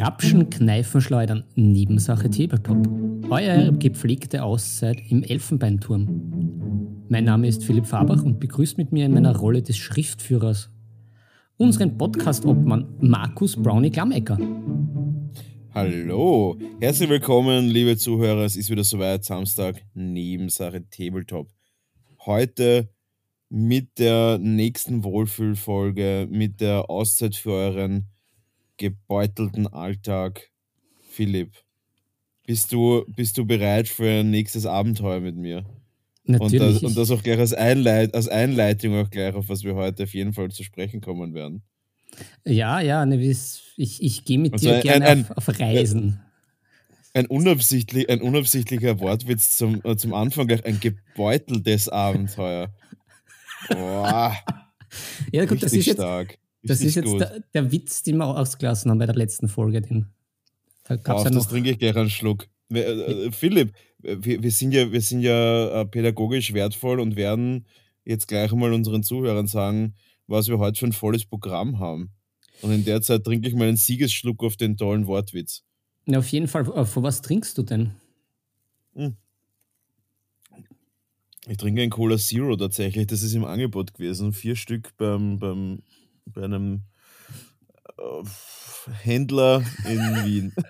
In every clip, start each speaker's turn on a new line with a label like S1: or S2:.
S1: Grapschen, Kneifen, Schleudern, Nebensache Tabletop. Euer gepflegte Auszeit im Elfenbeinturm. Mein Name ist Philipp Fabach und begrüßt mit mir in meiner Rolle des Schriftführers unseren Podcast-Obmann Markus Brownie Klammecker.
S2: Hallo, herzlich willkommen, liebe Zuhörer. Es ist wieder soweit, Samstag, Nebensache Tabletop. Heute mit der nächsten Wohlfühlfolge, mit der Auszeit für euren gebeutelten Alltag. Philipp, bist du, bist du bereit für ein nächstes Abenteuer mit mir?
S1: Natürlich.
S2: Und das, und das auch gleich als, Einleit als Einleitung auch gleich, auf was wir heute auf jeden Fall zu sprechen kommen werden.
S1: Ja, ja, ne, ich, ich gehe mit also dir ein, gerne ein, auf, auf, Reisen.
S2: Ein, unabsichtlich, ein unabsichtlicher Wortwitz zum, äh, zum Anfang gleich ein gebeuteltes Abenteuer. Boah.
S1: ja, gut, das ist jetzt, stark. Das ist jetzt der, der, Witz, den wir ausgelassen haben bei der letzten Folge. Den,
S2: da gab's Auf, ja noch, das trinke ich gleich einen Schluck. Äh, äh, Philipp, wir, wir, sind ja, wir sind ja äh, pädagogisch wertvoll und werden jetzt gleich mal unseren Zuhörern sagen, was wir heute für ein volles Programm haben. Und in der Zeit trinke ich mal einen Siegesschluck auf den tollen Wortwitz.
S1: Ja, auf jeden Fall. Vor was trinkst du denn? Hm.
S2: Ich trinke ein Cola Zero tatsächlich. Das ist im Angebot gewesen. Vier Stück beim, beim bei einem äh, Händler in Wien.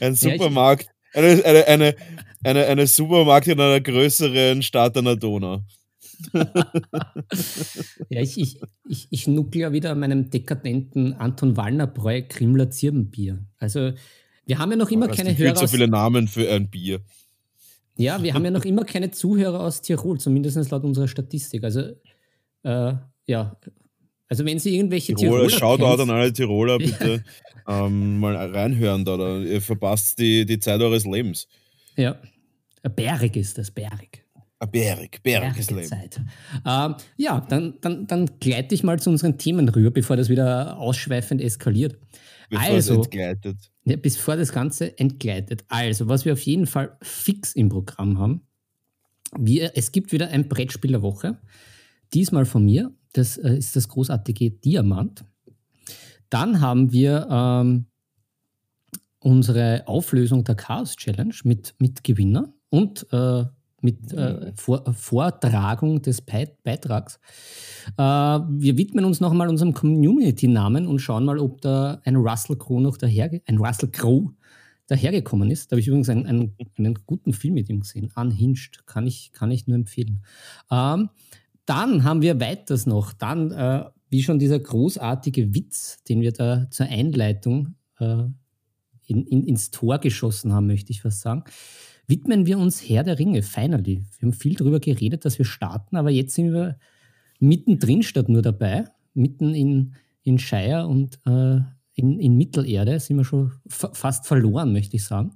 S2: Ein Supermarkt. Eine, eine, eine, eine, eine Supermarkt in einer größeren Stadt an der Donau.
S1: ja, ich, ich, ich, ich nuckle ja wieder an meinem dekadenten Anton Wallner Bräu Krimler Zirbenbier. Also, wir haben ja noch immer oh, keine Hörer.
S2: so viele Namen für ein Bier.
S1: Ja, wir haben ja noch immer keine Zuhörer aus Tirol, zumindest laut unserer Statistik. Also, äh, ja, also wenn Sie irgendwelche
S2: Tiroler. Tiroler Shoutout an alle Tiroler, bitte ähm, mal reinhören da, da. Ihr verpasst die, die Zeit eures Lebens.
S1: Ja. Bärig ist das, bärig.
S2: Bärig, bäriges Leben. Zeit.
S1: Ähm, ja, dann, dann, dann gleite ich mal zu unseren Themen rüber, bevor das wieder ausschweifend eskaliert.
S2: Bevor also, es entgleitet.
S1: Ja, bevor das Ganze entgleitet. Also, was wir auf jeden Fall fix im Programm haben, wir, es gibt wieder ein Brettspiel der Woche. Diesmal von mir. Das äh, ist das großartige Diamant. Dann haben wir ähm, unsere Auflösung der Chaos Challenge mit, mit Gewinner und äh, mit äh, Vor Vortragung des Be Beitrags. Äh, wir widmen uns nochmal unserem Community-Namen und schauen mal, ob da ein Russell Crowe noch daher, ein Russell Crowe dahergekommen ist. Da habe ich übrigens einen, einen, einen, guten Film mit ihm gesehen. Unhinged, kann ich, kann ich nur empfehlen. Ähm, dann haben wir weiters noch, dann, äh, wie schon dieser großartige Witz, den wir da zur Einleitung äh, in, in, ins Tor geschossen haben, möchte ich fast sagen, widmen wir uns Herr der Ringe, finally. Wir haben viel darüber geredet, dass wir starten, aber jetzt sind wir mittendrin statt nur dabei, mitten in, in Shire und äh, in, in Mittelerde sind wir schon fast verloren, möchte ich sagen.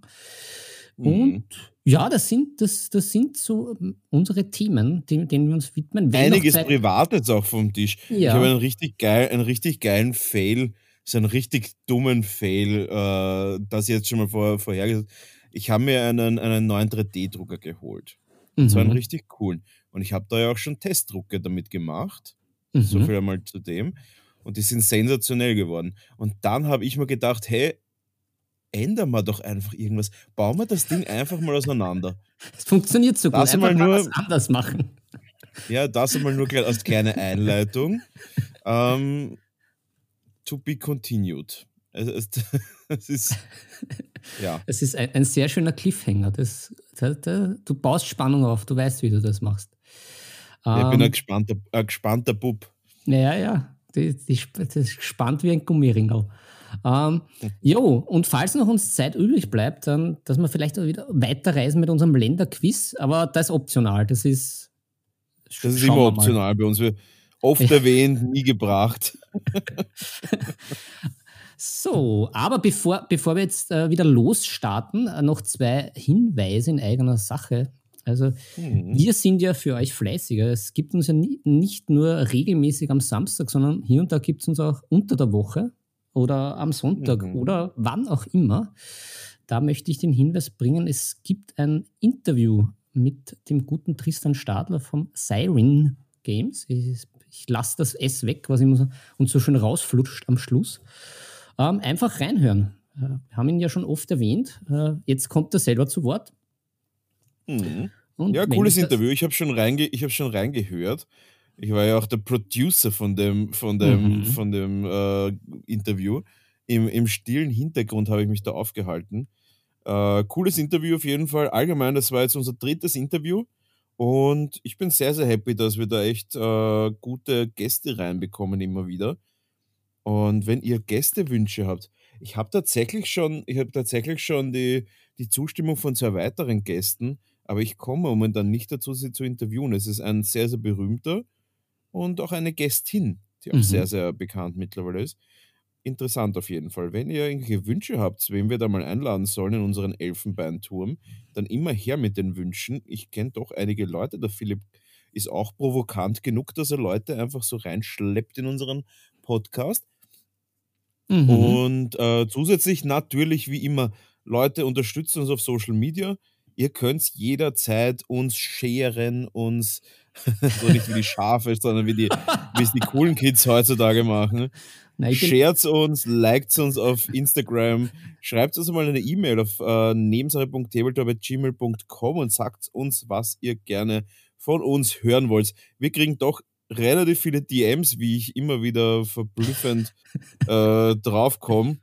S1: Mhm. Und ja, das sind, das, das sind so ähm, unsere Themen, denen, denen wir uns widmen.
S2: Wenn Einiges Privates auch vom Tisch. Ja. Ich habe einen richtig, geil, einen richtig geilen Fail, so einen richtig dummen Fail, äh, das jetzt schon mal vor, vorhergesagt. Ich habe mir einen, einen neuen 3D-Drucker geholt. Mhm. So einen richtig coolen. Und ich habe da ja auch schon Testdrucke damit gemacht. Mhm. So viel einmal zu dem. Und die sind sensationell geworden. Und dann habe ich mir gedacht, hey, ändern wir doch einfach irgendwas. Bauen wir das Ding einfach mal auseinander.
S1: Es funktioniert so gut. Das einfach mal nur, was anders machen.
S2: Ja, das einmal nur als kleine Einleitung. Ähm, to be continued. Es, es, es, ist, ja.
S1: Es ist ein, ein sehr schöner Cliffhanger. Das, das, das, du baust Spannung auf, du weißt, wie du das machst.
S2: Ja, ich bin ein ähm, gespannter, ein gespannter Bub.
S1: Ja, ja. Die, die, das ist gespannt wie ein Gummiringel. Ähm, jo, und falls noch uns Zeit übrig bleibt, dann, dass wir vielleicht auch wieder weiterreisen mit unserem Länderquiz, aber das ist optional. Das ist.
S2: Das ist immer optional bei uns. Wir oft erwähnt, nie gebracht.
S1: So, aber bevor, bevor wir jetzt äh, wieder losstarten, äh, noch zwei Hinweise in eigener Sache. Also, mhm. wir sind ja für euch fleißiger. Es gibt uns ja nie, nicht nur regelmäßig am Samstag, sondern hier und da gibt es uns auch unter der Woche oder am Sonntag mhm. oder wann auch immer. Da möchte ich den Hinweis bringen, es gibt ein Interview mit dem guten Tristan Stadler vom Siren Games. Ich, ich lasse das S weg, was immer so, und so schön rausflutscht am Schluss. Ähm, einfach reinhören. Äh, wir haben ihn ja schon oft erwähnt. Äh, jetzt kommt er selber zu Wort.
S2: Mhm. ja, cooles Interview. Ich habe schon, reinge hab schon reingehört. Ich war ja auch der Producer von dem, von dem, mhm. von dem äh, Interview. Im, Im stillen Hintergrund habe ich mich da aufgehalten. Äh, cooles Interview auf jeden Fall. Allgemein, das war jetzt unser drittes Interview. Und ich bin sehr, sehr happy, dass wir da echt äh, gute Gäste reinbekommen immer wieder. Und wenn ihr Gästewünsche habt, ich habe tatsächlich schon, ich habe tatsächlich schon die, die Zustimmung von zwei weiteren Gästen, aber ich komme momentan nicht dazu, sie zu interviewen. Es ist ein sehr, sehr berühmter und auch eine Gästin, die auch mhm. sehr, sehr bekannt mittlerweile ist interessant auf jeden Fall. Wenn ihr irgendwelche Wünsche habt, wen wir da mal einladen sollen in unseren Elfenbeinturm, dann immer her mit den Wünschen. Ich kenne doch einige Leute. Der Philipp ist auch provokant genug, dass er Leute einfach so reinschleppt in unseren Podcast. Mhm. Und äh, zusätzlich natürlich wie immer, Leute unterstützen uns auf Social Media. Ihr könnt jederzeit uns scheren, uns so nicht wie die Schafe, sondern wie, die, wie es die coolen Kids heutzutage machen. Shared uns, liked uns auf Instagram, schreibt uns mal eine E-Mail auf äh, nebensache.tabletop.gmail.com und sagt uns, was ihr gerne von uns hören wollt. Wir kriegen doch relativ viele DMs, wie ich immer wieder verblüffend äh, draufkomme.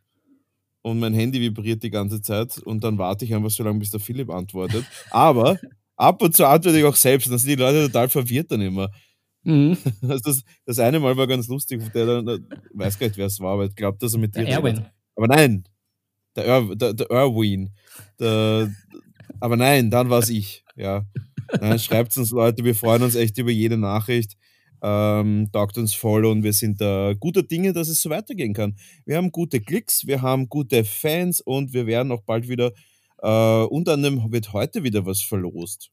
S2: Und mein Handy vibriert die ganze Zeit und dann warte ich einfach so lange, bis der Philipp antwortet. Aber ab und zu antworte ich auch selbst. Dann sind die Leute total verwirrt dann immer. Mhm. Das, das eine Mal war ganz lustig, der dann, ich weiß gar nicht, wer es war, aber ich glaube, dass er mit dir. Der Erwin. Aber nein, der, Ir der, der Irwin. Der, aber nein, dann war es ich. Ja. Schreibt uns Leute, wir freuen uns echt über jede Nachricht. Ähm, taugt uns voll und wir sind da guter Dinge, dass es so weitergehen kann. Wir haben gute Klicks, wir haben gute Fans und wir werden auch bald wieder, äh, unter anderem wird heute wieder was verlost.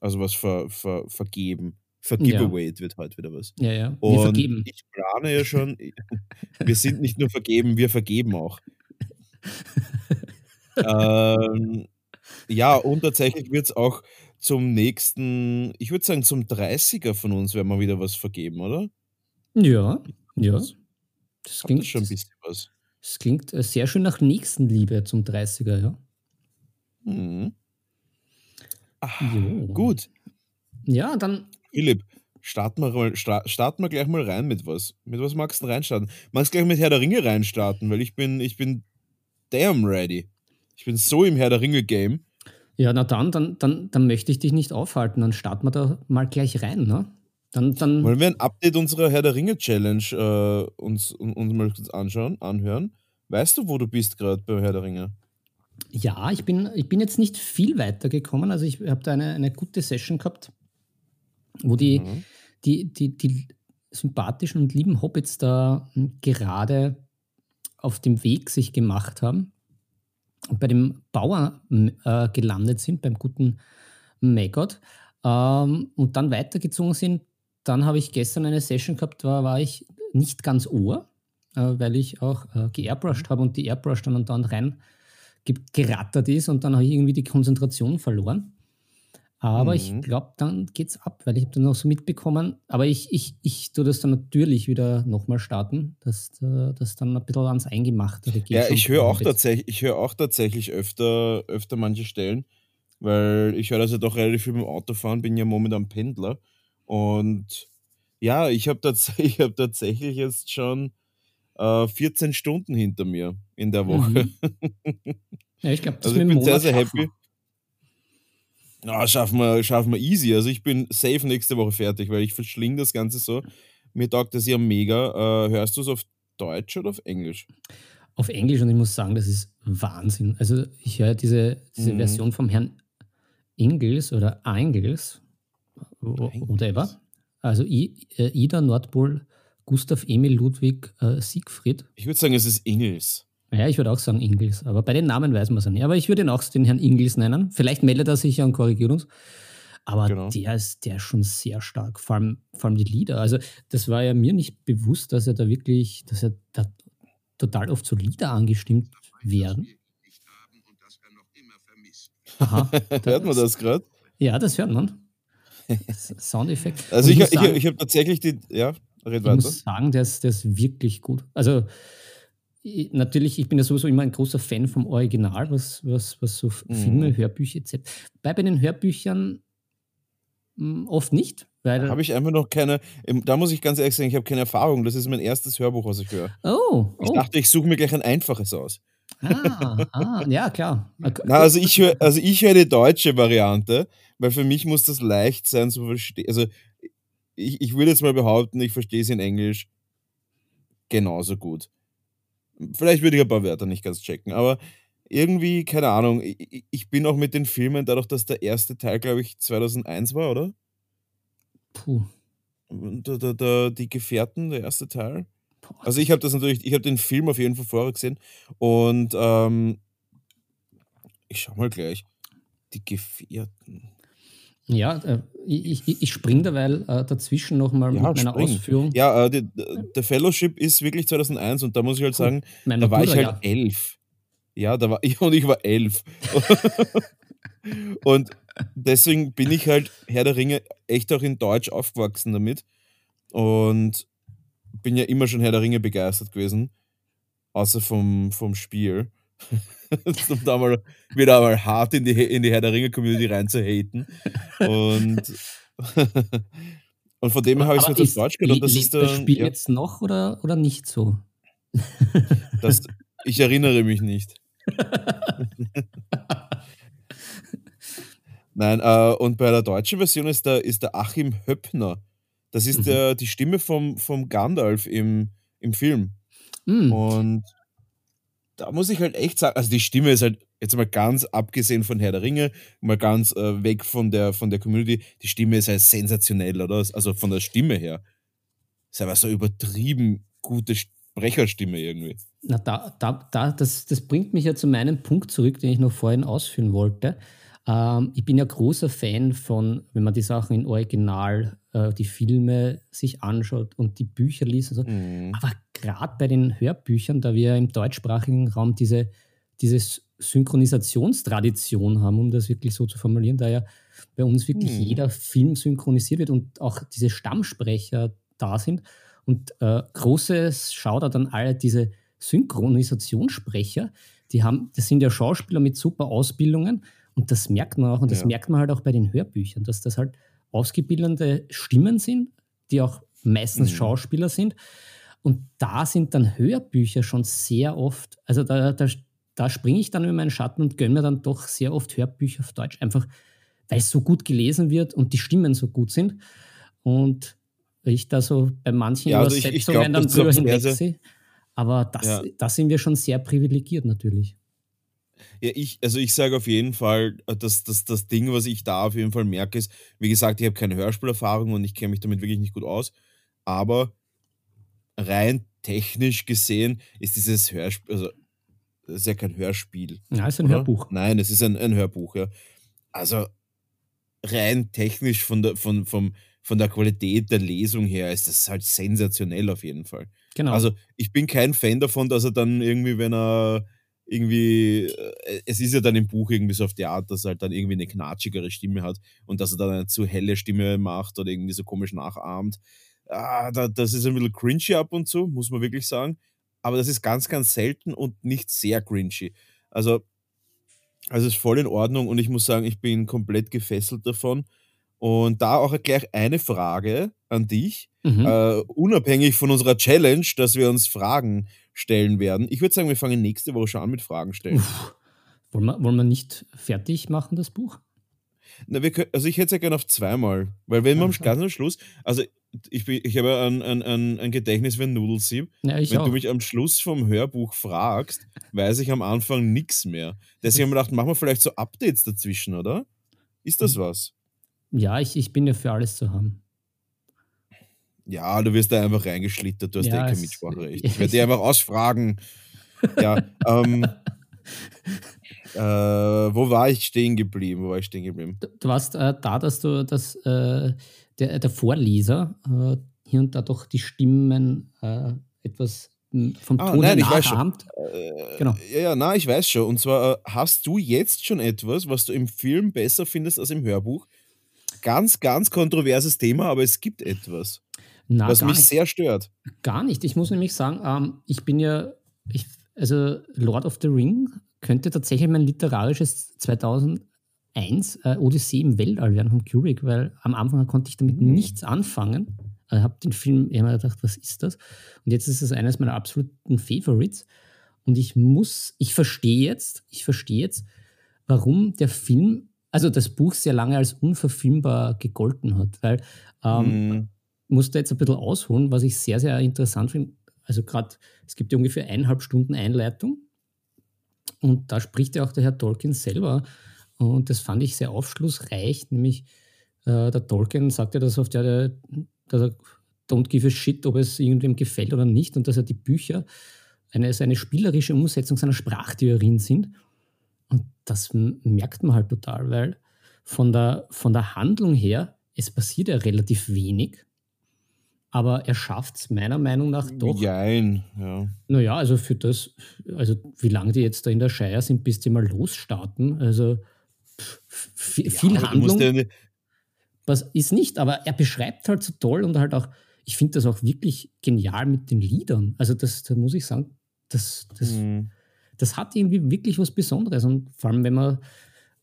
S2: Also was ver, ver, vergeben. Vergiveaway ja. wird heute wieder was.
S1: Ja, ja.
S2: Wir und vergeben. ich plane ja schon, wir sind nicht nur vergeben, wir vergeben auch. ähm, ja, und tatsächlich wird es auch zum nächsten, ich würde sagen, zum 30er von uns werden wir wieder was vergeben, oder?
S1: Ja, ja.
S2: Das klingt das schon ein bisschen was.
S1: Das klingt äh, sehr schön nach Nächstenliebe zum 30er, ja.
S2: Mhm. Ach, gut.
S1: Ja, dann
S2: Philipp, starten wir, starten wir gleich mal rein mit was. Mit was magst du reinstarten? Magst du gleich mit Herr der Ringe reinstarten? Weil ich bin, ich bin damn ready. Ich bin so im Herr der Ringe-Game.
S1: Ja, na dann, dann, dann, dann möchte ich dich nicht aufhalten. Dann starten wir da mal gleich rein, ne? Dann, dann
S2: Wollen wir ein Update unserer Herr der Ringe-Challenge äh, uns, uns mal kurz anschauen, anhören? Weißt du, wo du bist gerade bei Herr der Ringe?
S1: Ja, ich bin, ich bin jetzt nicht viel weiter gekommen. Also ich habe da eine, eine gute Session gehabt wo die, mhm. die, die, die sympathischen und lieben Hobbits da gerade auf dem Weg sich gemacht haben und bei dem Bauer äh, gelandet sind, beim guten Maggot, ähm, und dann weitergezogen sind. Dann habe ich gestern eine Session gehabt, da war ich nicht ganz ohr, äh, weil ich auch äh, geairbrushed habe und die Airbrush dann und dann rein gerattert ist und dann habe ich irgendwie die Konzentration verloren. Aber mhm. ich glaube, dann geht es ab, weil ich habe dann noch so mitbekommen. Aber ich, ich, ich tue das dann natürlich wieder nochmal starten, dass das dann ein bisschen ans Eingemachte
S2: geht. Ja, ich höre auch, tatsächlich, ich hör auch tatsächlich öfter, öfter manche Stellen, weil ich höre das ja doch relativ viel beim Autofahren, bin ja momentan Pendler. Und ja, ich habe tatsächlich, hab tatsächlich jetzt schon äh, 14 Stunden hinter mir in der Woche.
S1: Mhm. Ja, ich glaube,
S2: das also ich bin sehr, sehr happy. Na, schaffen wir, schaffen wir easy. Also ich bin safe nächste Woche fertig, weil ich verschlinge das Ganze so. Mir taugt das ja mega. Äh, hörst du es auf Deutsch oder auf Englisch?
S1: Auf Englisch und ich muss sagen, das ist Wahnsinn. Also ich höre diese, diese mhm. Version vom Herrn Ingels oder Engels, whatever. Also I, äh, Ida, Nordpol, Gustav, Emil, Ludwig, äh, Siegfried.
S2: Ich würde sagen, es ist Ingels.
S1: Ja, ich würde auch sagen Ingels, aber bei den Namen weiß man es ja nicht. Aber ich würde ihn auch den Herrn Ingels nennen. Vielleicht meldet er sich ja und korrigiert uns. Aber genau. der, ist, der ist schon sehr stark, vor allem, vor allem die Lieder. Also, das war ja mir nicht bewusst, dass er da wirklich, dass er da total oft so Lieder angestimmt werden.
S2: Aha, hört man das gerade?
S1: Ja, das hört man. Soundeffekt.
S2: Also, ich, ich, ich, ich habe tatsächlich die, ja,
S1: red weiter. Ich muss sagen, der ist, der ist wirklich gut. Also, natürlich, ich bin ja sowieso immer ein großer Fan vom Original, was, was, was so mhm. Filme, Hörbücher etc. Bei, bei den Hörbüchern mh, hm, oft nicht.
S2: Habe ich einfach noch keine, da muss ich ganz ehrlich sagen, ich habe keine Erfahrung. Das ist mein erstes Hörbuch, was ich höre.
S1: Oh,
S2: oh. Ich dachte, ich suche mir gleich ein einfaches aus.
S1: Ah, ah ja, klar.
S2: Na, also ich höre also ich hör die deutsche Variante, weil für mich muss das leicht sein zu verstehen. Also ich, ich würde jetzt mal behaupten, ich verstehe es in Englisch genauso gut. Vielleicht würde ich ein paar Wörter nicht ganz checken, aber irgendwie, keine Ahnung, ich, ich bin auch mit den Filmen, dadurch, dass der erste Teil, glaube ich, 2001 war, oder?
S1: Puh.
S2: Da, da, da, die Gefährten, der erste Teil. Also ich habe das natürlich, ich habe den Film auf jeden Fall vorher gesehen und ähm, ich schau mal gleich. Die Gefährten.
S1: Ja, äh, ich, ich, ich springe derweil äh, dazwischen nochmal ja, mit meiner spring. Ausführung.
S2: Ja, äh, die, der Fellowship ist wirklich 2001 und da muss ich halt sagen, Mein da war Bruder, ich halt ja. elf. Ja, da war ich und ich war elf. und deswegen bin ich halt Herr der Ringe echt auch in Deutsch aufgewachsen damit und bin ja immer schon Herr der Ringe begeistert gewesen, außer vom, vom Spiel. um da mal wieder mal hart in die, in die Herr der Ringe-Community rein zu haten. Und, und von dem habe ich es mir auf Deutsch genommen.
S1: Das ist das Spiel ja, jetzt noch oder, oder nicht so?
S2: Das, ich erinnere mich nicht. Nein, äh, und bei der deutschen Version ist der, ist der Achim Höppner. Das ist mhm. der, die Stimme vom, vom Gandalf im, im Film. Mhm. Und da muss ich halt echt sagen, also die Stimme ist halt jetzt mal ganz abgesehen von Herr der Ringe, mal ganz äh, weg von der, von der Community, die Stimme ist halt sensationell, oder? Also von der Stimme her. Ist aber so übertrieben gute Sprecherstimme irgendwie.
S1: Na, da, da, da, das, das bringt mich ja zu meinem Punkt zurück, den ich noch vorhin ausführen wollte. Ähm, ich bin ja großer Fan von, wenn man die Sachen in Original, äh, die Filme sich anschaut und die Bücher liest. So. Mhm. Aber gerade bei den Hörbüchern, da wir im deutschsprachigen Raum diese, diese Synchronisationstradition haben, um das wirklich so zu formulieren, da ja bei uns wirklich mhm. jeder Film synchronisiert wird und auch diese Stammsprecher da sind. Und äh, großes Shoutout an alle diese Synchronisationssprecher, die haben, das sind ja Schauspieler mit super Ausbildungen und das merkt man auch und das ja. merkt man halt auch bei den Hörbüchern, dass das halt ausgebildete Stimmen sind, die auch meistens mhm. Schauspieler sind. Und da sind dann Hörbücher schon sehr oft, also da, da, da springe ich dann über meinen Schatten und gönne mir dann doch sehr oft Hörbücher auf Deutsch, einfach weil es so gut gelesen wird und die Stimmen so gut sind. Und ich da so bei manchen ja, also Übersetzungen dann drüber hinwegsehe. Aber das, ja. da sind wir schon sehr privilegiert natürlich.
S2: Ja, ich, also ich sage auf jeden Fall, äh, dass, dass das Ding, was ich da auf jeden Fall merke, ist, wie gesagt, ich habe keine Hörspielerfahrung und ich kenne mich damit wirklich nicht gut aus, aber rein technisch gesehen ist dieses Hörspiel, also das ist ja kein Hörspiel.
S1: Ja, es ist ein oder? Hörbuch.
S2: Nein, es ist ein, ein Hörbuch, ja. Also rein technisch von der, von, vom, von der Qualität der Lesung her ist das halt sensationell auf jeden Fall.
S1: Genau.
S2: Also ich bin kein Fan davon, dass er dann irgendwie, wenn er irgendwie, äh, es ist ja dann im Buch irgendwie so auf die Art, dass er halt dann irgendwie eine knatschigere Stimme hat und dass er dann eine zu helle Stimme macht oder irgendwie so komisch nachahmt. Ah, das ist ein bisschen cringy ab und zu, muss man wirklich sagen. Aber das ist ganz, ganz selten und nicht sehr cringy. Also, also ist voll in Ordnung und ich muss sagen, ich bin komplett gefesselt davon. Und da auch gleich eine Frage an dich, mhm. äh, unabhängig von unserer Challenge, dass wir uns Fragen stellen werden. Ich würde sagen, wir fangen nächste Woche schon an mit Fragen stellen. Uff.
S1: Wollen wir, wollen wir nicht fertig machen, das Buch?
S2: Na, wir können, also ich hätte es ja gerne auf zweimal, weil wenn wir am ganz am Schluss, also ich, ich habe ein, ein, ein, ein Gedächtnis wie ein Nudelsieb. Ja, wenn auch. du mich am Schluss vom Hörbuch fragst, weiß ich am Anfang nichts mehr. Deswegen habe ich gedacht, machen wir vielleicht so Updates dazwischen, oder? Ist das hm. was?
S1: Ja, ich, ich bin ja für alles zu haben.
S2: Ja, du wirst da einfach reingeschlittert, du hast ja, eh kein Mitspracherecht. Ich werde dich einfach ausfragen. ja, ähm, äh, wo war ich stehen geblieben? Wo war ich stehen geblieben?
S1: Du, du warst äh, da, dass du das, äh, der, der Vorleser äh, hier und da doch die Stimmen äh, etwas hm, vom ah, Ton nein, ich weiß schon.
S2: Äh, genau. Ja, ja, na, ich weiß schon. Und zwar hast du jetzt schon etwas, was du im Film besser findest als im Hörbuch? Ganz, ganz kontroverses Thema, aber es gibt etwas. Na, was mich
S1: nicht.
S2: sehr stört.
S1: Gar nicht. Ich muss nämlich sagen, ähm, ich bin ja ich, also Lord of the Ring könnte tatsächlich mein literarisches 2001 äh, Odyssee im Weltall werden von Kubrick, weil am Anfang konnte ich damit mhm. nichts anfangen. Ich habe den Film immer gedacht, was ist das? Und jetzt ist es eines meiner absoluten Favorites. Und ich muss, ich verstehe jetzt, ich verstehe jetzt, warum der Film, also das Buch sehr lange als unverfilmbar gegolten hat, weil ähm, mm. musste jetzt ein bisschen ausholen, was ich sehr, sehr interessant finde. Also gerade, es gibt ja ungefähr eineinhalb Stunden Einleitung. Und da spricht ja auch der Herr Tolkien selber. Und das fand ich sehr aufschlussreich, nämlich äh, der Tolkien sagt ja, dass, auf der, dass er don't give a shit, ob es irgendwem gefällt oder nicht. Und dass er die Bücher eine, eine spielerische Umsetzung seiner Sprachtheorien sind. Und das merkt man halt total, weil von der, von der Handlung her, es passiert ja relativ wenig, aber er schafft es meiner Meinung nach doch.
S2: Jein, ja.
S1: Naja, also für das, also wie lange die jetzt da in der Shire sind, bis die mal losstarten, also viel ja, Handlung. Ja was ist nicht, aber er beschreibt halt so toll und halt auch, ich finde das auch wirklich genial mit den Liedern. Also das, da muss ich sagen, das, das, mhm. das hat irgendwie wirklich was Besonderes. Und vor allem, wenn man,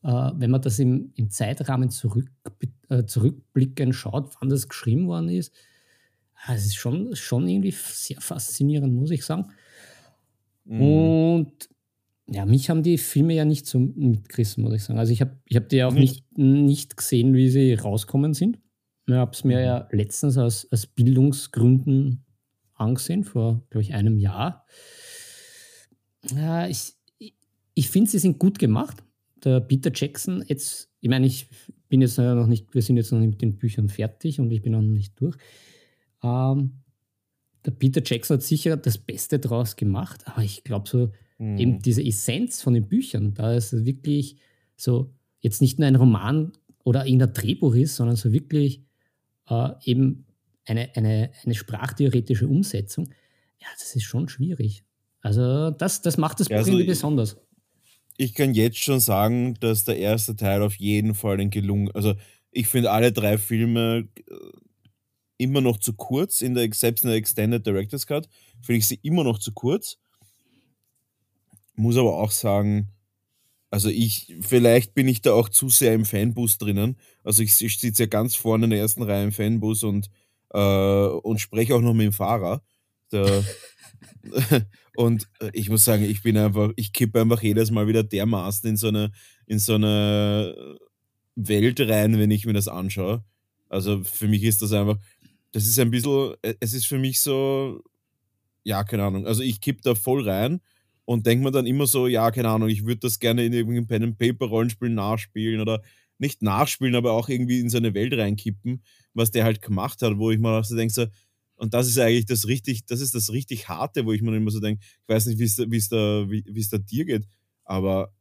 S1: äh, wenn man das im, im Zeitrahmen zurück, äh, zurückblickend schaut, wann das geschrieben worden ist, es ist schon, schon irgendwie sehr faszinierend, muss ich sagen. Mhm. Und ja, mich haben die Filme ja nicht so mitgerissen, muss ich sagen. Also ich habe ich hab die auch nicht, nicht gesehen, wie sie rauskommen sind. Ich habe es mir mhm. ja letztens aus, aus Bildungsgründen angesehen, vor, glaube ich, einem Jahr. Ja, ich ich finde, sie sind gut gemacht. Der Peter Jackson, jetzt, ich meine, ich bin jetzt noch nicht, wir sind jetzt noch nicht mit den Büchern fertig und ich bin noch nicht durch. Ähm, der Peter Jackson hat sicher das Beste draus gemacht, aber ich glaube so, mhm. eben diese Essenz von den Büchern, da ist wirklich so, jetzt nicht nur ein Roman oder irgendein Drehbuch ist, sondern so wirklich äh, eben eine, eine, eine sprachtheoretische Umsetzung. Ja, das ist schon schwierig. Also das, das macht das Buch also irgendwie besonders.
S2: Ich kann jetzt schon sagen, dass der erste Teil auf jeden Fall ein gelungen, also ich finde alle drei Filme immer noch zu kurz, in der, selbst in der Extended Director's Cut finde ich sie immer noch zu kurz. Muss aber auch sagen, also ich, vielleicht bin ich da auch zu sehr im Fanbus drinnen. Also ich, ich sitze ja ganz vorne in der ersten Reihe im Fanbus und, äh, und spreche auch noch mit dem Fahrer. Der, und ich muss sagen, ich bin einfach, ich kippe einfach jedes Mal wieder dermaßen in so eine, in so eine Welt rein, wenn ich mir das anschaue. Also für mich ist das einfach, das ist ein bisschen, äh, es ist für mich so, ja, keine Ahnung. Also ich kippe da voll rein und denke mir dann immer so, ja, keine Ahnung, ich würde das gerne in irgendeinem Pen and Paper Rollenspiel nachspielen oder nicht nachspielen, aber auch irgendwie in seine Welt reinkippen, was der halt gemacht hat, wo ich mir auch so denke, so, und das ist eigentlich das richtig, das ist das richtig harte, wo ich mir immer so denke, ich weiß nicht, wie es da, wie es da dir geht, aber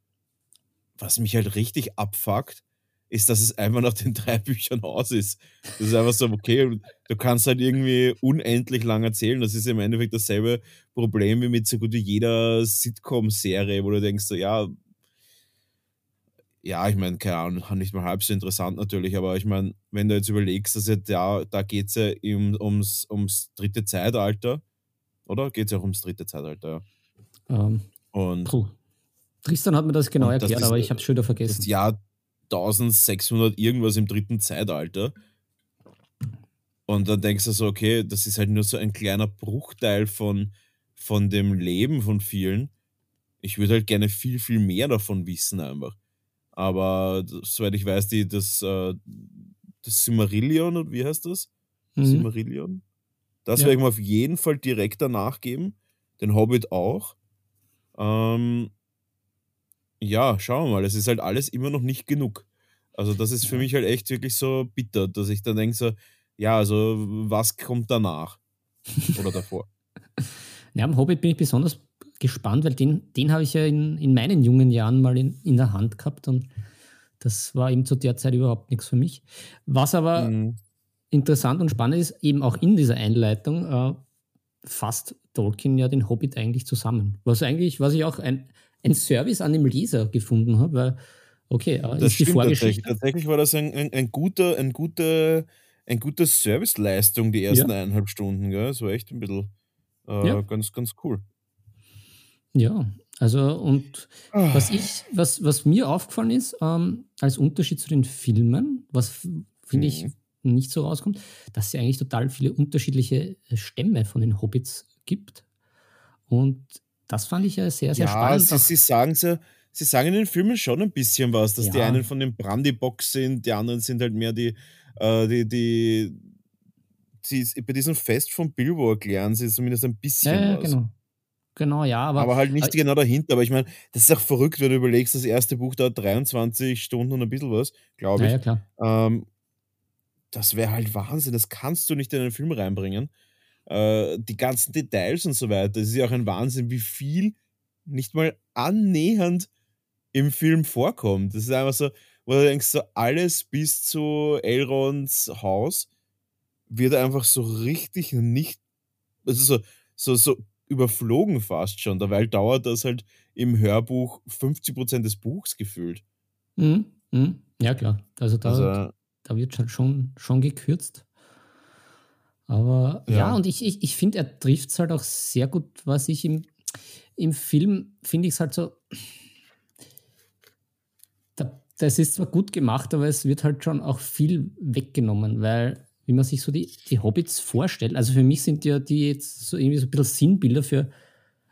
S2: was mich halt richtig abfuckt, ist, dass es einfach nach den drei Büchern aus ist. Das ist einfach so, okay, du kannst halt irgendwie unendlich lang erzählen. Das ist im Endeffekt dasselbe Problem wie mit so gut wie jeder Sitcom-Serie, wo du denkst, so, ja, ja, ich meine, keine Ahnung, nicht mal halb so interessant natürlich, aber ich meine, wenn du jetzt überlegst, dass ja da, da geht es ja um, ums, ums dritte Zeitalter, oder? Geht es ja auch ums dritte Zeitalter.
S1: Um, ähm, und puh. Tristan hat mir das genau erklärt, das ist, aber ich habe es schon wieder vergessen.
S2: Das Jahr 1600 irgendwas im dritten Zeitalter. Und dann denkst du so, okay, das ist halt nur so ein kleiner Bruchteil von, von dem Leben von vielen. Ich würde halt gerne viel, viel mehr davon wissen einfach. Aber soweit ich weiß, die, das, äh, das Simmerillion, und wie heißt das? Mhm. Simmerillion? Das ja. werde ich mir auf jeden Fall direkt danach geben. Den Hobbit auch. Ähm, ja, schauen wir mal. Es ist halt alles immer noch nicht genug. Also, das ist für mich halt echt wirklich so bitter, dass ich dann denke, so, ja, also, was kommt danach? Oder davor?
S1: ja, am Hobbit bin ich besonders gespannt, weil den, den habe ich ja in, in meinen jungen Jahren mal in, in der Hand gehabt und das war eben zu der Zeit überhaupt nichts für mich. Was aber mhm. interessant und spannend ist, eben auch in dieser Einleitung äh, fasst Tolkien ja den Hobbit eigentlich zusammen. Was eigentlich, was ich auch ein, ein Service an dem Leser gefunden habe, weil, okay,
S2: das ist die Vorgeschichte. Tatsächlich. tatsächlich war das ein, ein, ein guter, ein guter, ein gute Serviceleistung, die ersten ja. eineinhalb Stunden. Gell? Das war echt ein bisschen äh, ja. ganz, ganz cool.
S1: Ja, also und oh. was ich, was, was mir aufgefallen ist, ähm, als Unterschied zu den Filmen, was finde ich mhm. nicht so rauskommt, dass es ja eigentlich total viele unterschiedliche Stämme von den Hobbits gibt. Und das fand ich ja sehr, sehr ja, spannend.
S2: Sie, sie sagen ja, sie sagen in den Filmen schon ein bisschen was, dass ja. die einen von den Brandybox sind, die anderen sind halt mehr die, äh, die, die, die, bei diesem Fest von Bilbo erklären sie zumindest ein bisschen ja, was.
S1: Genau. Genau, ja, aber.
S2: Aber halt nicht äh, genau dahinter. Aber ich meine, das ist auch verrückt, wenn du überlegst, das erste Buch dauert 23 Stunden und ein bisschen was, glaube ich. Ja,
S1: klar.
S2: Ähm, das wäre halt Wahnsinn. Das kannst du nicht in einen Film reinbringen. Äh, die ganzen Details und so weiter. Es ist ja auch ein Wahnsinn, wie viel nicht mal annähernd im Film vorkommt. Das ist einfach so, wo du denkst, so alles bis zu Elrons Haus wird einfach so richtig nicht, also so, so, so überflogen fast schon. Dabei dauert das halt im Hörbuch 50% des Buchs gefühlt.
S1: Mhm. Mhm. Ja, klar. Also da, also, da wird schon, schon gekürzt. Aber ja, ja und ich, ich, ich finde, er trifft es halt auch sehr gut, was ich im, im Film finde ich es halt so. Da, das ist zwar gut gemacht, aber es wird halt schon auch viel weggenommen, weil wie man sich so die, die Hobbits vorstellt. Also für mich sind ja die jetzt so irgendwie so ein bisschen Sinnbilder für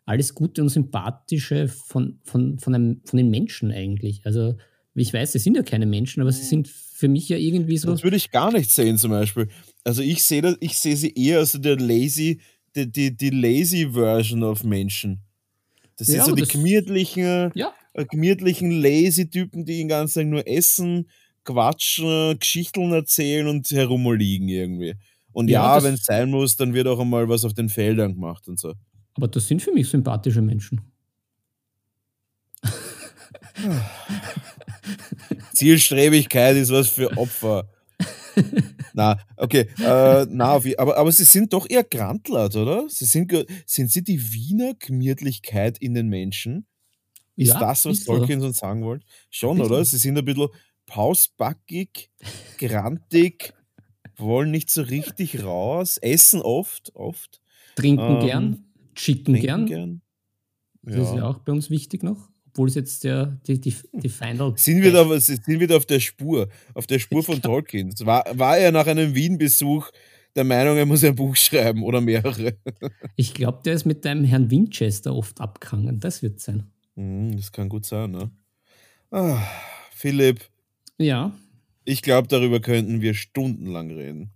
S1: alles Gute und Sympathische von, von, von, einem, von den Menschen eigentlich. Also ich weiß, sie sind ja keine Menschen, aber sie sind für mich ja irgendwie so.
S2: Das würde ich gar nicht sehen, zum Beispiel. Also ich sehe ich sehe sie eher als der lazy, die, die, die lazy Version of Menschen. Das sind ja, so die gemütlichen, ja. Äh, gemütlichen Lazy-Typen, die den ganzen Tag nur essen, quatschen, Geschichten erzählen und herumliegen irgendwie. Und ja, ja wenn es sein muss, dann wird auch einmal was auf den Feldern gemacht und so.
S1: Aber das sind für mich sympathische Menschen.
S2: Zielstrebigkeit ist was für Opfer. na, okay. Äh, na, aber, aber sie sind doch eher Grantler, oder? Sie sind, sind sie die Wiener Gemütlichkeit in den Menschen? Ist ja, das, was Tolkien uns sagen wollte? Schon, oder? Sie sind ein bisschen pausbackig, grantig, wollen nicht so richtig raus, essen oft, oft.
S1: Trinken ähm, gern, chicken gern. gern. Ja. Das ist ja auch bei uns wichtig noch, obwohl es jetzt der, die, die, die Final.
S2: Sind wir, da, sind wir da auf der Spur, auf der Spur von Tolkien? War, war er nach einem Wien-Besuch der Meinung, er muss ein Buch schreiben oder mehrere?
S1: ich glaube, der ist mit deinem Herrn Winchester oft abgehangen. Das wird sein.
S2: Mm, das kann gut sein, ne? Ah, Philipp,
S1: ja.
S2: Ich glaube, darüber könnten wir stundenlang reden.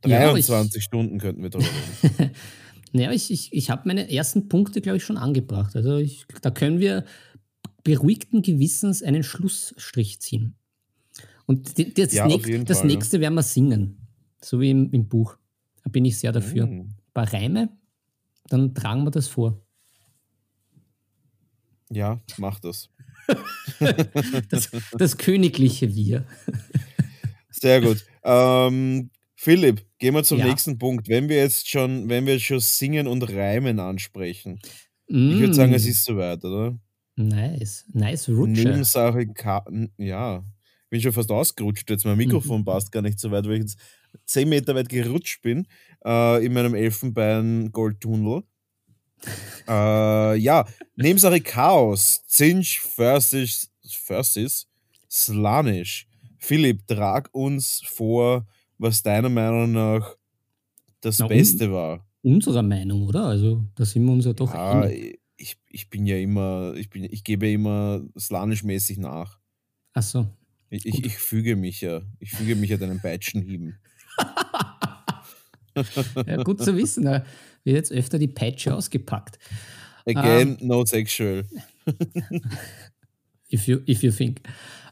S2: 23 ja, ich, Stunden könnten wir darüber reden.
S1: naja, ich, ich, ich habe meine ersten Punkte, glaube ich, schon angebracht. Also ich, da können wir beruhigten Gewissens einen Schlussstrich ziehen. Und das, ja, nächst, das Fall, nächste ja. werden wir singen. So wie im, im, Buch. Da bin ich sehr dafür. Mm. Ein paar Reime, dann tragen wir das vor.
S2: Ja, mach das.
S1: das, das königliche Wir.
S2: Sehr gut. Ähm, Philipp, gehen wir zum ja. nächsten Punkt. Wenn wir jetzt schon, wenn wir schon Singen und Reimen ansprechen, mm. ich würde sagen, es ist soweit, oder?
S1: Nice. Nice Rutsche.
S2: Nebensache, ja. Bin schon fast ausgerutscht jetzt. Mein Mikrofon mhm. passt gar nicht so weit, weil ich jetzt 10 Meter weit gerutscht bin äh, in meinem Elfenbein-Goldtunnel. äh, ja, Nebensache Chaos, Zinch versus, versus Slanisch. Philipp, trag uns vor, was deiner Meinung nach das Na, Beste war.
S1: Unserer Meinung, oder? Also, da sind wir uns ja doch
S2: ja, einig. Ich, ich bin ja immer, ich, bin, ich gebe ja immer slanischmäßig nach.
S1: Ach so.
S2: Ich, ich, ich, füge mich ja, ich füge mich ja deinen Peitschenhieben.
S1: ja, gut zu wissen. Da wird jetzt öfter die Peitsche ausgepackt.
S2: Again, um, ähm, no sexual.
S1: if, you, if you think.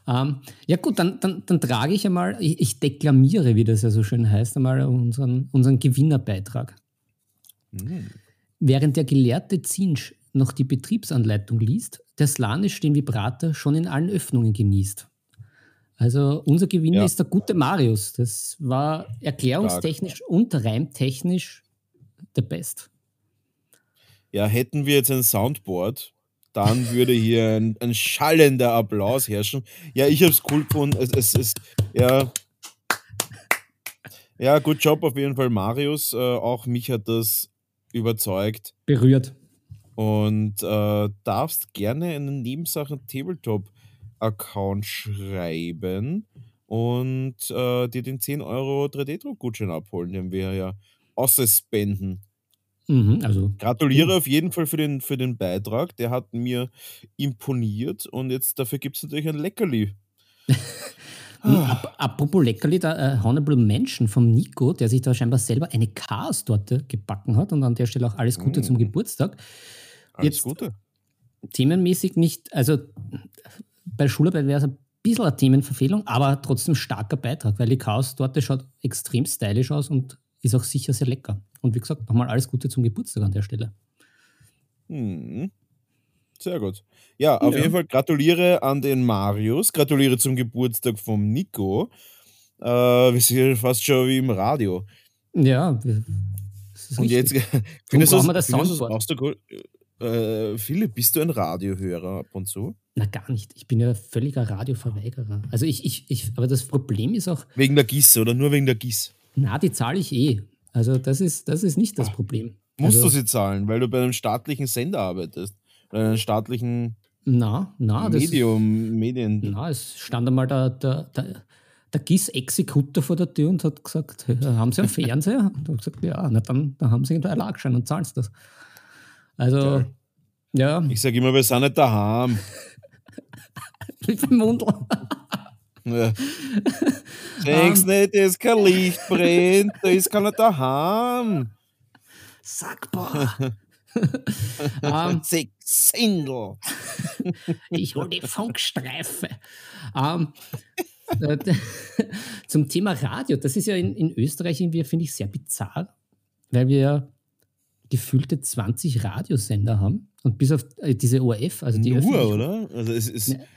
S1: Ähm, ja gut, dann, dann, dann trage ich einmal, ich, ich, deklamiere, wie das ja so schön heißt, einmal unseren, unseren Gewinnerbeitrag. Mm. Während der gelehrte Zinsch noch die Betriebsanleitung liest, der Slanisch den Vibrator schon in allen Öffnungen genießt. Also unser Gewinner ja. ist der gute Marius. Das war erklärungstechnisch Stark. und reimtechnisch der Best.
S2: Ja, hätten wir jetzt ein Soundboard, dann würde hier ein, ein schallender Applaus herrschen. Ja, ich habe es cool gefunden. Es, es, es, ja, ja, gut Job auf jeden Fall, Marius. Äh, auch mich hat das überzeugt.
S1: Berührt.
S2: und äh, darfst gerne einen Nebensachen Tabletop-Account schreiben und äh, dir den 10 Euro 3D-Druck-Gutschein abholen, den wir ja ausspenden.
S1: Mhm, also,
S2: Gratuliere auf jeden Fall für den, für den Beitrag. Der hat mir imponiert und jetzt dafür gibt es natürlich ein Leckerli.
S1: Ap apropos Leckerli, der äh, Honorable Mention vom Nico, der sich da scheinbar selber eine Chaos-Torte gebacken hat und an der Stelle auch alles Gute mm. zum Geburtstag.
S2: Alles Jetzt, Gute.
S1: Themenmäßig nicht, also bei Schularbeit wäre es ein bisschen eine Themenverfehlung, aber trotzdem starker Beitrag, weil die Chaos-Torte schaut extrem stylisch aus und ist auch sicher sehr lecker. Und wie gesagt, nochmal alles Gute zum Geburtstag an der Stelle.
S2: Hm. Sehr gut. Ja, auf ja. jeden Fall gratuliere an den Marius, gratuliere zum Geburtstag vom Nico. Äh, wir sind fast schon wie im Radio.
S1: Ja,
S2: und jetzt findest du das, findest du, äh, Philipp, bist du ein Radiohörer ab und zu?
S1: Na, gar nicht. Ich bin ja völliger Radioverweigerer. Also ich, ich, ich, aber das Problem ist auch.
S2: Wegen der GIS oder nur wegen der GIS?
S1: Na, die zahle ich eh. Also das ist, das ist nicht das Ach, Problem.
S2: Musst
S1: also,
S2: du sie zahlen, weil du bei einem staatlichen Sender arbeitest? Bei einem staatlichen
S1: na, na,
S2: Medium, das, Medien.
S1: Na, es stand einmal der, der, der, der GIS-Exekutor vor der Tür und hat gesagt, haben Sie einen Fernseher? Und ich gesagt, ja, na dann, dann haben Sie einen Erlagschein und zahlen das. Also, Geil. ja.
S2: Ich sage immer, wir sind nicht daheim.
S1: Wie viel Mundl.
S2: Ja. Denkst um, nicht, dass kein Licht brennt, da ist keiner daheim.
S1: Sackbar.
S2: um, Sindel.
S1: ich hole die Funkstreife. Um, äh, zum Thema Radio, das ist ja in, in Österreich irgendwie, finde ich, sehr bizarr, weil wir ja gefühlte 20 Radiosender haben und bis auf äh, diese ORF, also die
S2: Nur, oder? Also es ist. Ne,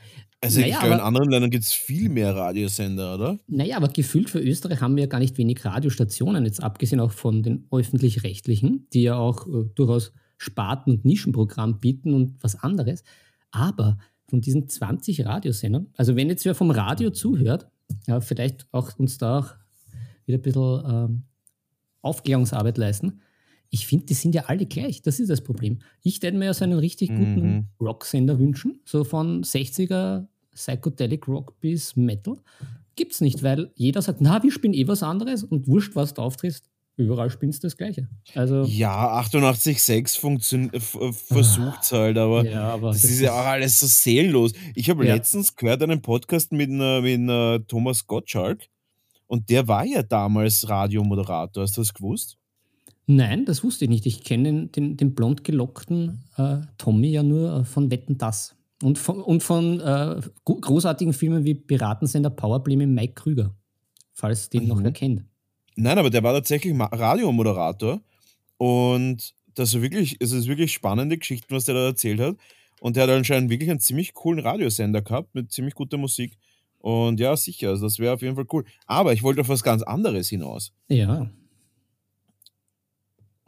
S2: also naja, ich glaube, in anderen Ländern gibt es viel mehr Radiosender, oder?
S1: Naja, aber gefühlt für Österreich haben wir ja gar nicht wenig Radiostationen, jetzt abgesehen auch von den öffentlich-rechtlichen, die ja auch äh, durchaus Sparten- und Nischenprogramm bieten und was anderes. Aber von diesen 20 Radiosendern, also wenn jetzt wer vom Radio zuhört, ja, vielleicht auch uns da auch wieder ein bisschen ähm, Aufklärungsarbeit leisten. Ich finde, die sind ja alle gleich. Das ist das Problem. Ich hätte mir ja so einen richtig guten mhm. Rocksender wünschen, so von 60er Psychedelic Rock bis Metal. Gibt es nicht, weil jeder sagt, na, wir spielen eh was anderes und wurscht, was du auftrittst, überall spielst du das Gleiche. Also,
S2: ja, 88.6 versucht es halt, aber, ja, aber das, das, ist ja auch alles so seelenlos. Ich habe ja. letztens gehört einen Podcast mit, einer, mit einer Thomas Gottschalk und der war ja damals Radiomoderator. Hast du das gewusst?
S1: Nein, das wusste ich nicht. Ich kenne den, den, den blond gelockten äh, Tommy ja nur äh, von Wetten Das. Und von, und von äh, großartigen Filmen wie Piratensender Powerplay mit Mike Krüger, falls den mhm. noch wer kennt.
S2: Nein, aber der war tatsächlich Radiomoderator und das ist wirklich, es ist wirklich spannende Geschichten, was der da erzählt hat. Und der hat anscheinend wirklich einen ziemlich coolen Radiosender gehabt mit ziemlich guter Musik. Und ja, sicher, also das wäre auf jeden Fall cool. Aber ich wollte auf was ganz anderes hinaus.
S1: Ja.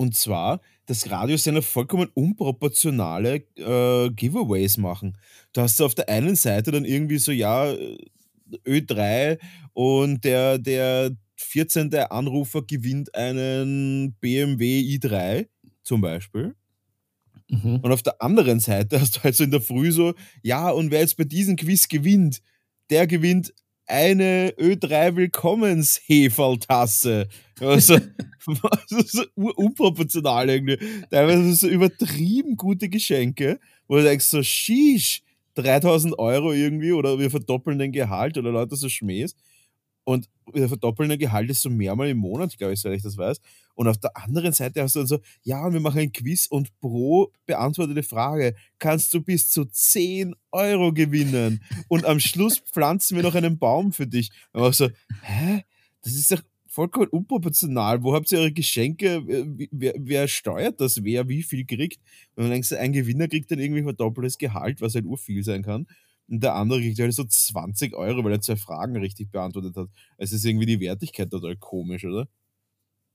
S2: Und zwar, dass Radiosender vollkommen unproportionale äh, Giveaways machen. Du hast auf der einen Seite dann irgendwie so, ja, Ö3 und der, der 14. Anrufer gewinnt einen BMW i3 zum Beispiel. Mhm. Und auf der anderen Seite hast du halt so in der Früh so, ja, und wer jetzt bei diesem Quiz gewinnt, der gewinnt eine Ö3 Willkommensheferltasse. Also, so unproportional irgendwie. Teilweise so übertrieben gute Geschenke, wo du denkst so, sheesh, 3000 Euro irgendwie oder wir verdoppeln den Gehalt oder Leute so Schmähs. Und wir verdoppeln den Gehalt ist so mehrmal im Monat, glaube ich, soweit ich das weiß. Und auf der anderen Seite hast du dann so, ja, wir machen ein Quiz und pro beantwortete Frage kannst du bis zu 10 Euro gewinnen. Und am Schluss pflanzen wir noch einen Baum für dich. Und auch so, hä? Das ist doch vollkommen unproportional. Wo habt ihr eure Geschenke? Wer, wer steuert das? Wer wie viel kriegt? Und dann denkst du, ein Gewinner kriegt dann irgendwie verdoppeltes Gehalt, was halt urviel sein kann. Und der andere kriegt halt so 20 Euro, weil er zwei Fragen richtig beantwortet hat. Es ist irgendwie die Wertigkeit total komisch, oder?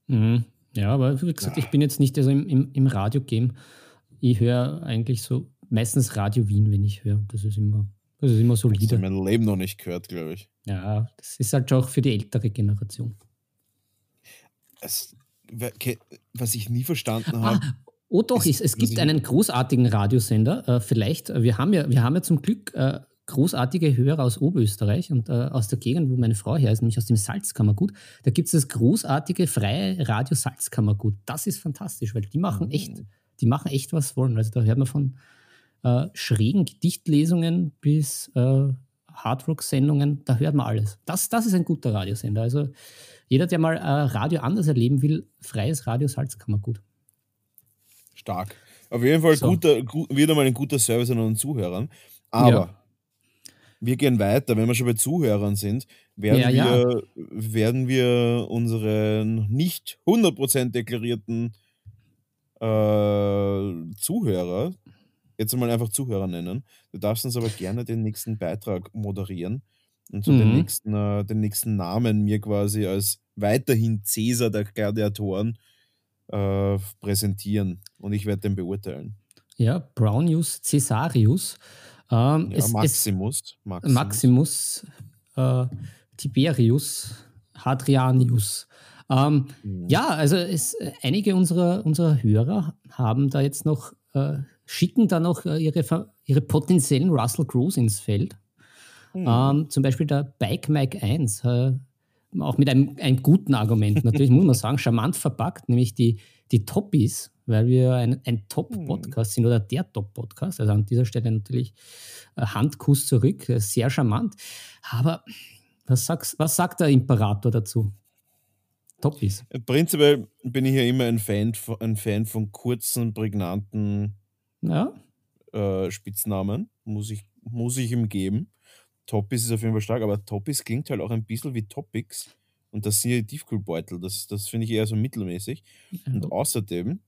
S1: Mhm. Ja, aber wie gesagt, ja. ich bin jetzt nicht also im, im, im Radio-Game. Ich höre eigentlich so meistens Radio Wien, wenn ich höre. Das ist immer, das ist immer solide. Das
S2: habe ich mein Leben noch nicht gehört, glaube ich.
S1: Ja, das ist halt auch für die ältere Generation.
S2: Es, was ich nie verstanden habe. Ah,
S1: Oh doch, es, es gibt einen großartigen Radiosender. Äh, vielleicht, äh, wir haben ja, wir haben ja zum Glück äh, großartige Hörer aus Oberösterreich und äh, aus der Gegend, wo meine Frau her ist, nämlich aus dem Salzkammergut. Da gibt es das großartige freie Radio Salzkammergut. Das ist fantastisch, weil die machen echt, mhm. die machen echt was wollen. Also da hört man von äh, schrägen Gedichtlesungen bis äh, Hardrock-Sendungen, da hört man alles. Das, das ist ein guter Radiosender. Also jeder, der mal Radio anders erleben will, freies Radio Salzkammergut.
S2: Stark. Auf jeden Fall so. guter, gut, wieder mal ein guter Service an unseren Zuhörern. Aber ja. Wir gehen weiter. Wenn wir schon bei Zuhörern sind, werden, ja, wir, ja. werden wir unseren nicht 100% deklarierten äh, Zuhörer, jetzt mal einfach Zuhörer nennen. Du darfst uns aber gerne den nächsten Beitrag moderieren und so mhm. den, nächsten, äh, den nächsten Namen mir quasi als weiterhin Cäsar der Gladiatoren äh, präsentieren und ich werde den beurteilen.
S1: Ja, Brownius Caesarius. Ähm,
S2: ja, es, Maximus. Es,
S1: Maximus, Maximus äh, Tiberius Hadrianius. Ähm, mhm. Ja, also es, einige unserer, unserer Hörer haben da jetzt noch, äh, schicken da noch äh, ihre, ihre potenziellen Russell Crowes ins Feld. Mhm. Ähm, zum Beispiel der Bike Mike 1 äh, auch mit einem, einem guten Argument, natürlich muss man sagen, charmant verpackt, nämlich die, die Toppies, weil wir ein, ein Top-Podcast sind oder der Top-Podcast. Also an dieser Stelle natürlich äh, Handkuss zurück, äh, sehr charmant. Aber was, sagst, was sagt der Imperator dazu? Toppies.
S2: Prinzipiell bin ich ja immer ein Fan, ein Fan von kurzen, prägnanten ja. äh, Spitznamen. Muss ich, muss ich ihm geben. Toppis ist auf jeden Fall stark, aber Toppis klingt halt auch ein bisschen wie Topics. Und das sind ja die Tiefkühlbeutel. Das, das finde ich eher so mittelmäßig. Mhm. Und außerdem,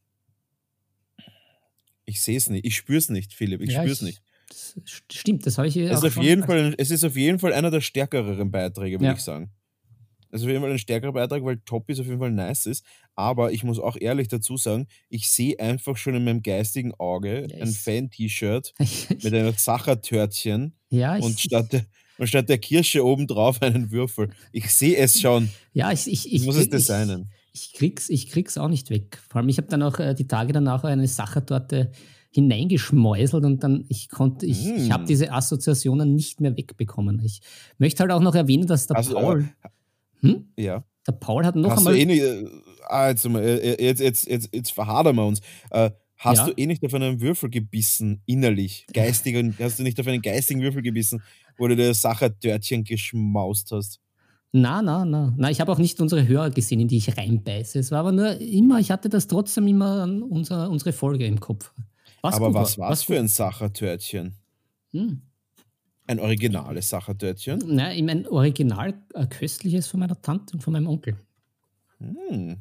S2: ich sehe es nicht, ich spüre es nicht, Philipp, ich ja, spüre es nicht.
S1: Das stimmt, das habe ich
S2: es, auf jeden Fall, es ist auf jeden Fall einer der stärkeren Beiträge, würde ja. ich sagen. Also auf jeden Fall ein stärkerer Beitrag, weil Toppis auf jeden Fall nice ist. Aber ich muss auch ehrlich dazu sagen, ich sehe einfach schon in meinem geistigen Auge yes. ein Fan-T-Shirt mit einem Sachertörtchen ja, und statt und statt der Kirsche obendrauf einen Würfel. Ich sehe es schon.
S1: Ja, ich, ich, ich,
S2: ich muss es designen.
S1: Ich, ich, krieg's, ich krieg's auch nicht weg. Vor allem, ich habe dann auch äh, die Tage danach eine Sachertorte hineingeschmäuselt und dann ich konnte ich, mm. ich habe diese Assoziationen nicht mehr wegbekommen. Ich möchte halt auch noch erwähnen, dass der also, Paul äh,
S2: hm? Ja.
S1: Der Paul hat noch
S2: hast
S1: einmal.
S2: Du eh nicht, äh, ah, jetzt, äh, jetzt, jetzt, jetzt, jetzt verhadern wir uns. Äh, hast ja. du eh nicht auf einen Würfel gebissen, innerlich, geistig, und hast du nicht auf einen geistigen Würfel gebissen, wo du das Sachertörtchen geschmaust hast?
S1: Na, na, na. Na, ich habe auch nicht unsere Hörer gesehen, in die ich reinbeiße. Es war aber nur immer, ich hatte das trotzdem immer an unser, unsere Folge im Kopf.
S2: Was aber was war es für ein Sachertörtchen? Hm. Ein originales Sachertörtchen?
S1: Nein, ich meine, original äh, köstliches von meiner Tante und von meinem Onkel.
S2: Hm.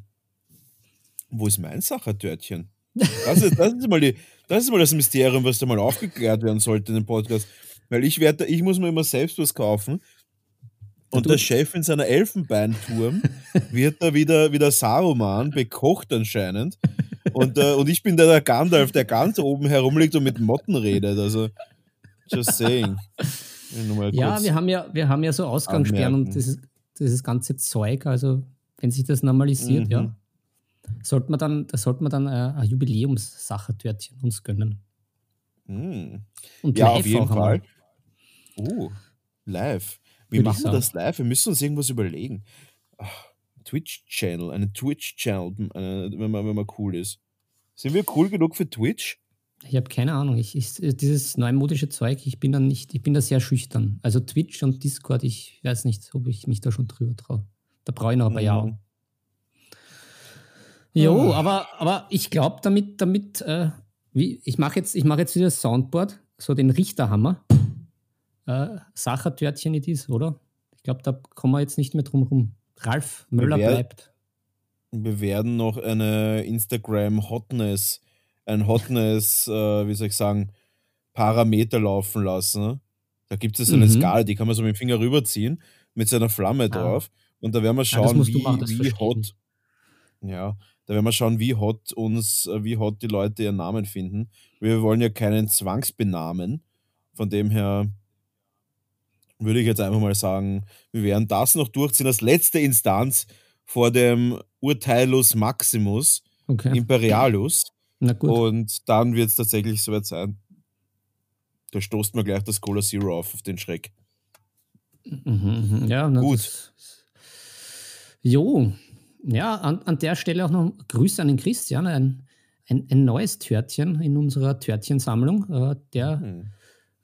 S2: Wo ist mein Sachertörtchen? Das ist, das, ist mal die, das ist mal das Mysterium, was da mal aufgeklärt werden sollte in dem Podcast. Weil ich werde, ich muss mir immer selbst was kaufen. Und der Chef in seiner Elfenbeinturm wird da wieder, wieder Saruman bekocht anscheinend. Und, äh, und ich bin da der Gandalf, der ganz oben herumliegt und mit Motten redet. Also, just saying.
S1: Ja, wir haben ja, wir haben ja so Ausgangssperren und dieses, dieses ganze Zeug, also wenn sich das normalisiert, mhm. ja, sollte man dann, da sollte man dann äh, ein Jubiläumssachertörtchen uns gönnen.
S2: Mhm. Und ja, auf jeden Fall. Oh, live. Wie Würde machen wir das live? Wir müssen uns irgendwas überlegen. Twitch-Channel, eine Twitch-Channel, wenn man, wenn man cool ist. Sind wir cool genug für Twitch?
S1: Ich habe keine Ahnung. Ich, ich, dieses neumodische Zeug, ich bin da nicht, ich bin da sehr schüchtern. Also Twitch und Discord, ich weiß nicht, ob ich mich da schon drüber traue. Da brauche ich noch ein paar Jahre. Mhm. Jo, aber, aber ich glaube damit, damit, äh, wie, ich mache jetzt, mach jetzt wieder das Soundboard, so den Richterhammer. Äh, Sachertörtchen it is, oder? Ich glaube, da kommen wir jetzt nicht mehr drum rum. Ralf Möller wir bleibt.
S2: Wir werden noch eine Instagram Hotness ein Hotness, äh, wie soll ich sagen, Parameter laufen lassen. Da gibt es eine mhm. Skala, die kann man so mit dem Finger rüberziehen, mit so einer Flamme ah. drauf. Und da werden wir ah, schauen, ah, wie, machen, wie hot. Ja, da werden wir schauen, wie hot uns, äh, wie hot die Leute ihren Namen finden. Wir wollen ja keinen Zwangsbenamen. Von dem her würde ich jetzt einfach mal sagen, wir werden das noch durchziehen als letzte Instanz vor dem Urteilus Maximus, okay. Imperialus Na gut. Und dann wird es tatsächlich soweit sein. Da stoßt man gleich das Cola Zero auf, auf den Schreck.
S1: Mhm, mhm. ja, na, gut. Das, jo, ja, an, an der Stelle auch noch Grüße an den Christian, ein, ein, ein neues Törtchen in unserer Törtchensammlung, äh, der mhm.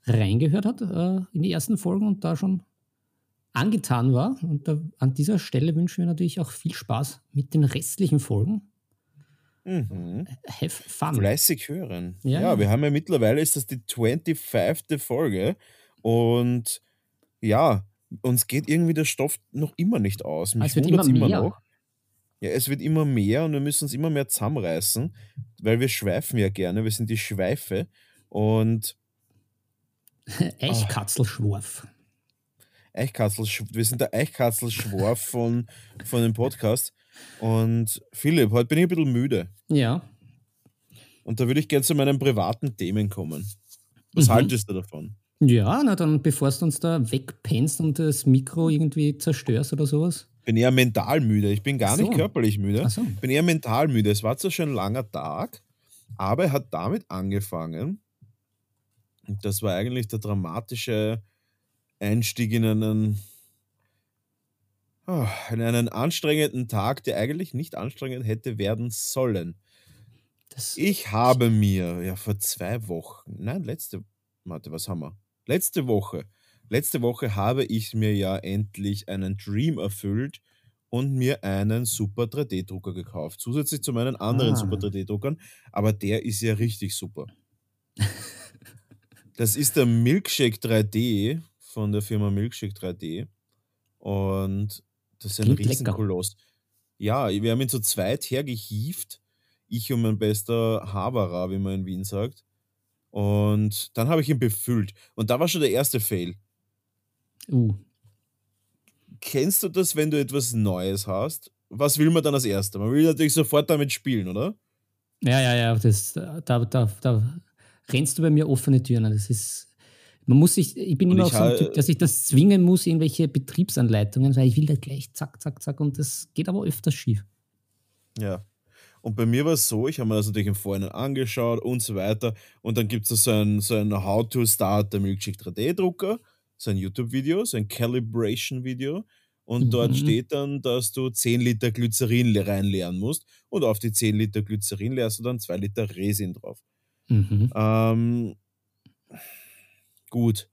S1: Reingehört hat äh, in die ersten Folgen und da schon angetan war. Und da, an dieser Stelle wünschen wir natürlich auch viel Spaß mit den restlichen Folgen.
S2: Mhm. Have fun. Fleißig hören. Ja. ja, wir haben ja mittlerweile ist das die 25. Folge und ja, uns geht irgendwie der Stoff noch immer nicht aus.
S1: Mich es wird immer, immer mehr. noch.
S2: Ja, es wird immer mehr und wir müssen uns immer mehr zusammenreißen, weil wir schweifen ja gerne. Wir sind die Schweife und.
S1: Eichkatzelschworf.
S2: Eichkatzel, wir sind der Eichkatzelschworf von, von dem Podcast. Und Philipp, heute bin ich ein bisschen müde.
S1: Ja.
S2: Und da würde ich gerne zu meinen privaten Themen kommen. Was mhm. haltest du davon?
S1: Ja, na dann, bevor du uns da wegpennst und das Mikro irgendwie zerstörst oder sowas.
S2: Ich bin eher mental müde. Ich bin gar so. nicht körperlich müde. So. Ich bin eher mental müde. Es war zwar schon ein langer Tag, aber er hat damit angefangen. Und das war eigentlich der dramatische Einstieg in einen, oh, in einen anstrengenden Tag, der eigentlich nicht anstrengend hätte werden sollen. Das ich habe mir ja vor zwei Wochen, nein, letzte, warte, was haben wir? Letzte Woche, letzte Woche habe ich mir ja endlich einen Dream erfüllt und mir einen Super 3D-Drucker gekauft. Zusätzlich zu meinen anderen ah. Super 3D-Druckern, aber der ist ja richtig super. Das ist der Milkshake 3D von der Firma Milkshake 3D und das ist ein Riesenkoloss. Ja, wir haben ihn zu zweit hergehieft, ich und mein bester Haberer, wie man in Wien sagt. Und dann habe ich ihn befüllt. Und da war schon der erste Fail.
S1: Uh.
S2: Kennst du das, wenn du etwas Neues hast? Was will man dann als Erster? Man will natürlich sofort damit spielen, oder?
S1: Ja, ja, ja. Das, da, da, da rennst du bei mir offene Türen. Das ist. Man muss sich, ich bin und immer auch so ein Typ, dass ich das zwingen muss, irgendwelche Betriebsanleitungen, weil ich will da gleich zack, zack, zack und das geht aber öfters schief.
S2: Ja, und bei mir war es so, ich habe mir das natürlich im Vorhinein angeschaut und so weiter. Und dann gibt es so ein, so ein How to Start der Milkshake 3D-Drucker, so ein YouTube-Video, so ein Calibration-Video. Und mhm. dort steht dann, dass du 10 Liter Glycerin reinleeren musst. Und auf die 10 Liter Glycerin leerst du dann 2 Liter Resin drauf. Mhm. Ähm, gut,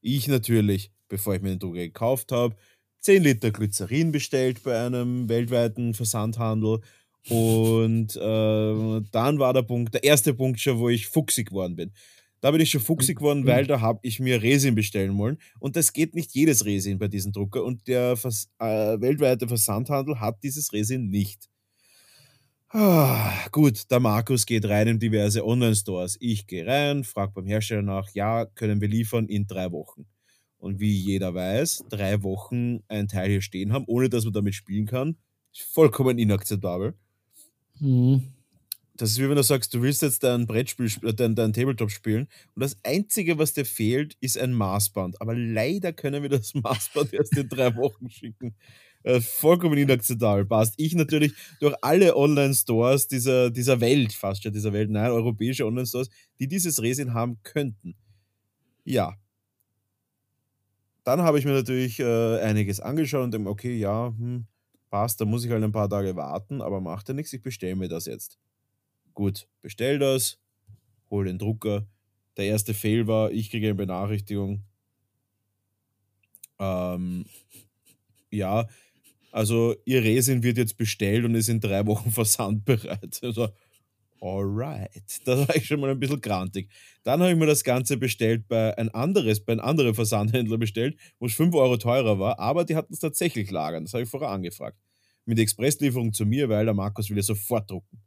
S2: ich natürlich, bevor ich mir den Drucker gekauft habe, 10 Liter Glycerin bestellt bei einem weltweiten Versandhandel und äh, dann war der Punkt, der erste Punkt schon, wo ich fuchsig geworden bin. Da bin ich schon fuchsig geworden, mhm. weil da habe ich mir Resin bestellen wollen. Und das geht nicht jedes Resin bei diesem Drucker. Und der Vers äh, weltweite Versandhandel hat dieses Resin nicht. Ah, gut, der Markus geht rein in diverse Online-Stores. Ich gehe rein, frage beim Hersteller nach, ja, können wir liefern in drei Wochen. Und wie jeder weiß, drei Wochen ein Teil hier stehen haben, ohne dass man damit spielen kann, ist vollkommen inakzeptabel. Mhm. Das ist wie wenn du sagst, du willst jetzt dein Brettspiel, äh, dein, dein Tabletop spielen und das Einzige, was dir fehlt, ist ein Maßband. Aber leider können wir das Maßband erst in drei Wochen schicken. Äh, vollkommen inakzeptabel. Passt. Ich natürlich durch alle Online-Stores dieser, dieser Welt, fast schon dieser Welt, nein, europäische Online-Stores, die dieses Resin haben könnten. Ja. Dann habe ich mir natürlich äh, einiges angeschaut und denke, okay, ja, hm, passt, da muss ich halt ein paar Tage warten, aber macht ja nichts, ich bestelle mir das jetzt. Gut, bestell das, hol den Drucker. Der erste Fail war, ich kriege eine Benachrichtigung. Ähm, ja, also ihr Resin wird jetzt bestellt und ist in drei Wochen versandbereit. Also, alright. Da war ich schon mal ein bisschen grantig. Dann habe ich mir das Ganze bestellt bei ein anderes, bei einem anderen Versandhändler bestellt, wo es 5 Euro teurer war, aber die hatten es tatsächlich lagern. Das habe ich vorher angefragt mit Expresslieferung zu mir, weil der Markus will ja sofort drucken.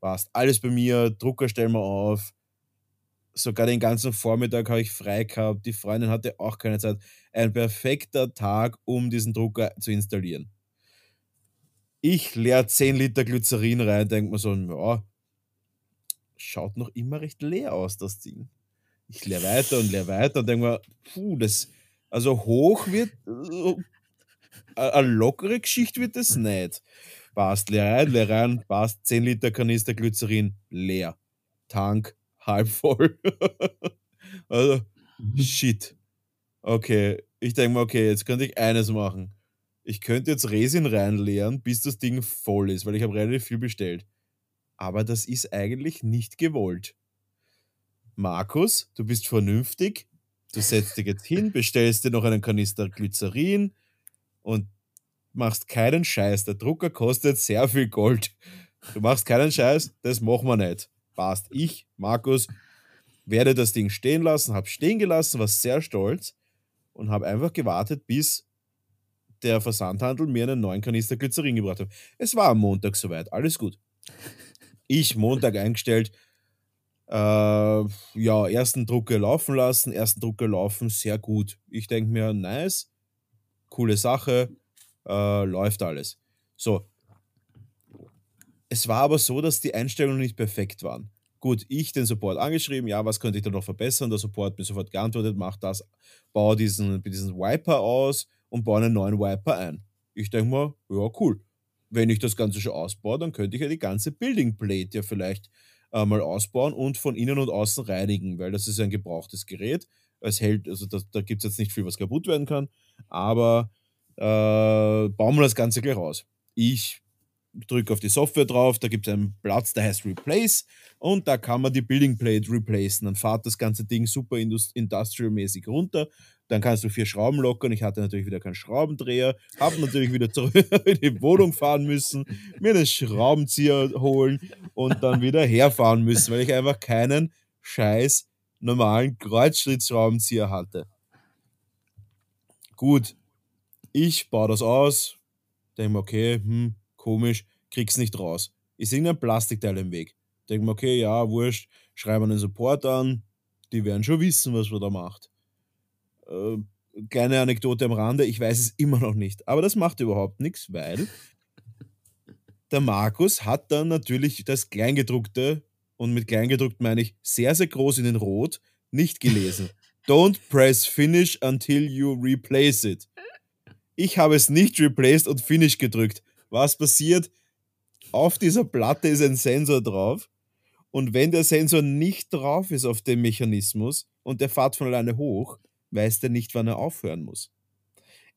S2: Passt. Alles bei mir, Drucker stellen wir auf. Sogar den ganzen Vormittag habe ich frei gehabt. Die Freundin hatte auch keine Zeit. Ein perfekter Tag, um diesen Drucker zu installieren. Ich leer 10 Liter Glycerin rein, denke mir so, ja, schaut noch immer recht leer aus, das Ding. Ich leer weiter und leer weiter und denke mir, puh, das, also hoch wird, eine lockere Geschichte wird das nicht. Passt, leer rein, leer rein, passt. 10 Liter Kanister Glycerin, leer. Tank, halb voll. also, shit. Okay, ich denke mal, okay, jetzt könnte ich eines machen. Ich könnte jetzt Resin reinleeren, bis das Ding voll ist, weil ich habe relativ viel bestellt. Aber das ist eigentlich nicht gewollt. Markus, du bist vernünftig. Du setzt dich jetzt hin, bestellst dir noch einen Kanister Glycerin und machst keinen Scheiß. Der Drucker kostet sehr viel Gold. Du machst keinen Scheiß, das machen wir nicht. Passt. Ich, Markus, werde das Ding stehen lassen, habe stehen gelassen, war sehr stolz und habe einfach gewartet, bis der Versandhandel mir einen neuen Kanister Glycerin gebracht hat. Es war am Montag soweit, alles gut. Ich Montag eingestellt, äh, ja, ersten Drucker laufen lassen, ersten Drucker laufen, sehr gut. Ich denke mir, nice, coole Sache, äh, läuft alles. So. Es war aber so, dass die Einstellungen nicht perfekt waren. Gut, ich den Support angeschrieben, ja, was könnte ich da noch verbessern? Der Support mir sofort geantwortet, mach das, baue diesen, diesen Wiper aus und baue einen neuen Wiper ein. Ich denke mal, ja, cool. Wenn ich das Ganze schon ausbaue, dann könnte ich ja die ganze Building Plate ja vielleicht äh, mal ausbauen und von innen und außen reinigen, weil das ist ein gebrauchtes Gerät. Es hält, also das, da gibt es jetzt nicht viel, was kaputt werden kann, aber äh, bauen wir das Ganze gleich raus. Ich drücke auf die Software drauf, da gibt es einen Platz, der heißt Replace und da kann man die Building Plate replacen. Dann fahrt das ganze Ding super industrial-mäßig runter. Dann kannst du vier Schrauben lockern. Ich hatte natürlich wieder keinen Schraubendreher, habe natürlich wieder zurück in die Wohnung fahren müssen, mir einen Schraubenzieher holen und dann wieder herfahren müssen, weil ich einfach keinen scheiß normalen Kreuzschlitzschraubenzieher hatte. Gut, ich baue das aus, denke mir, okay, hm, komisch, krieg's nicht raus. Ist irgendein Plastikteil im Weg. Denke mir, okay, ja, wurscht, schreibe einen Support an, die werden schon wissen, was man da macht. Äh, kleine Anekdote am Rande, ich weiß es immer noch nicht, aber das macht überhaupt nichts, weil der Markus hat dann natürlich das Kleingedruckte, und mit Kleingedruckt meine ich sehr, sehr groß in den Rot, nicht gelesen. Don't press finish until you replace it. Ich habe es nicht replaced und finish gedrückt. Was passiert? Auf dieser Platte ist ein Sensor drauf. Und wenn der Sensor nicht drauf ist auf dem Mechanismus und der fährt von alleine hoch, weiß der nicht, wann er aufhören muss.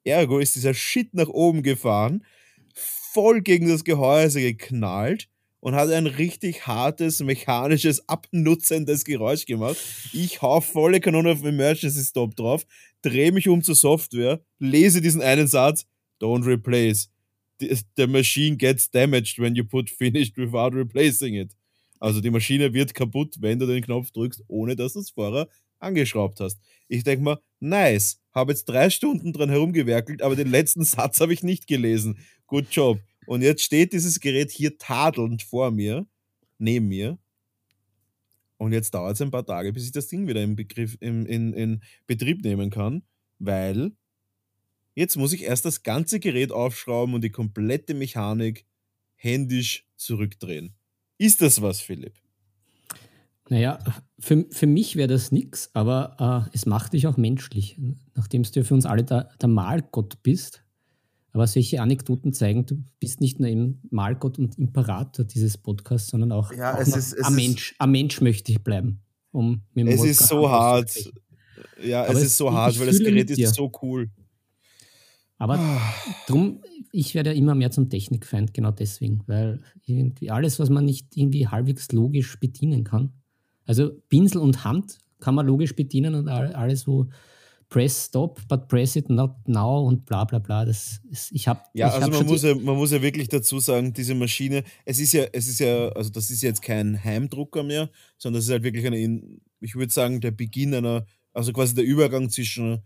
S2: Ergo ist dieser Shit nach oben gefahren, voll gegen das Gehäuse geknallt und hat ein richtig hartes, mechanisches, abnutzendes Geräusch gemacht. Ich hau volle Kanone auf Emergency Stop drauf, drehe mich um zur Software, lese diesen einen Satz, don't replace the machine gets damaged when you put finished without replacing it. Also die Maschine wird kaputt, wenn du den Knopf drückst, ohne dass es vorher angeschraubt hast. Ich denke mal, nice, habe jetzt drei Stunden dran herumgewerkelt, aber den letzten Satz habe ich nicht gelesen. Good job. Und jetzt steht dieses Gerät hier tadelnd vor mir, neben mir. Und jetzt dauert es ein paar Tage, bis ich das Ding wieder im Begriff, in, in, in Betrieb nehmen kann, weil Jetzt muss ich erst das ganze Gerät aufschrauben und die komplette Mechanik händisch zurückdrehen. Ist das was, Philipp?
S1: Naja, für, für mich wäre das nichts, aber äh, es macht dich auch menschlich, nachdem du für uns alle der, der Malgott bist. Aber solche Anekdoten zeigen, du bist nicht nur eben Malgott und Imperator dieses Podcasts, sondern auch,
S2: ja,
S1: auch
S2: es ist,
S1: ein, Mensch, ein Mensch möchte ich bleiben. Um
S2: es ist so hart. Ja, es, es ist so hart, weil das Gerät ist so cool.
S1: Aber ah. drum, ich werde ja immer mehr zum Technikfeind, genau deswegen, weil irgendwie alles, was man nicht irgendwie halbwegs logisch bedienen kann, also Pinsel und Hand kann man logisch bedienen und alles, wo press stop, but press it not now und bla bla bla. Das ist, ich habe.
S2: Ja, ich also hab man, muss ja, man muss ja wirklich dazu sagen, diese Maschine, es ist ja, es ist ja, also das ist jetzt kein Heimdrucker mehr, sondern das ist halt wirklich eine, ich würde sagen, der Beginn einer, also quasi der Übergang zwischen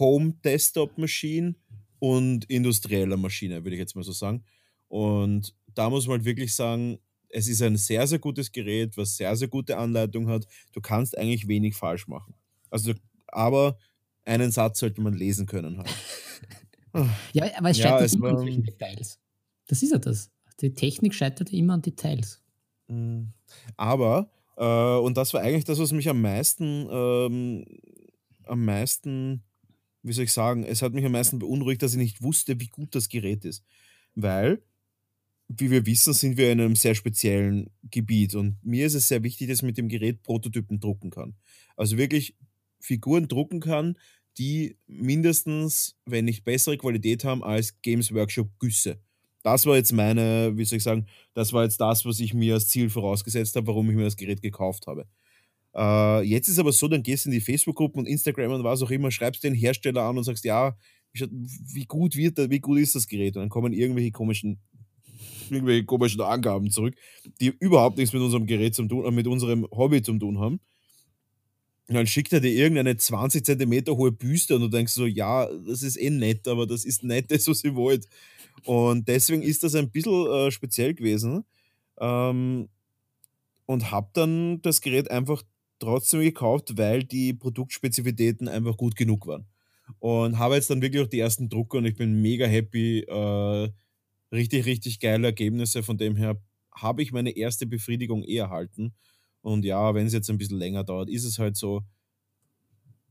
S2: Home Desktop Maschine und industrieller Maschine, würde ich jetzt mal so sagen. Und da muss man halt wirklich sagen, es ist ein sehr, sehr gutes Gerät, was sehr, sehr gute Anleitung hat. Du kannst eigentlich wenig falsch machen. Also, aber einen Satz sollte man lesen können halt.
S1: ja, aber es scheitert ja, es immer an solchen Details. Das ist ja das. Die Technik scheitert immer an Details.
S2: Mhm. Aber, äh, und das war eigentlich das, was mich am meisten, ähm, am meisten wie soll ich sagen, es hat mich am meisten beunruhigt, dass ich nicht wusste, wie gut das Gerät ist. Weil wie wir wissen, sind wir in einem sehr speziellen Gebiet und mir ist es sehr wichtig, dass ich mit dem Gerät Prototypen drucken kann. Also wirklich Figuren drucken kann, die mindestens, wenn nicht bessere Qualität haben als Games Workshop Güsse. Das war jetzt meine, wie soll ich sagen, das war jetzt das, was ich mir als Ziel vorausgesetzt habe, warum ich mir das Gerät gekauft habe. Äh, jetzt ist aber so, dann gehst du in die Facebook-Gruppen und Instagram und was auch immer, schreibst den Hersteller an und sagst, ja, wie gut wird wie gut ist das Gerät? Und dann kommen irgendwelche komischen, irgendwelche komischen Angaben zurück, die überhaupt nichts mit unserem Gerät zu tun, mit unserem Hobby zu tun haben. Und dann schickt er dir irgendeine 20 Zentimeter hohe Büste und du denkst so, ja, das ist eh nett, aber das ist nicht das, was ich wollte. Und deswegen ist das ein bisschen äh, speziell gewesen. Ähm, und habe dann das Gerät einfach trotzdem gekauft, weil die Produktspezifitäten einfach gut genug waren. Und habe jetzt dann wirklich auch die ersten Drucker und ich bin mega happy. Äh, richtig, richtig geile Ergebnisse. Von dem her habe ich meine erste Befriedigung eh erhalten. Und ja, wenn es jetzt ein bisschen länger dauert, ist es halt so.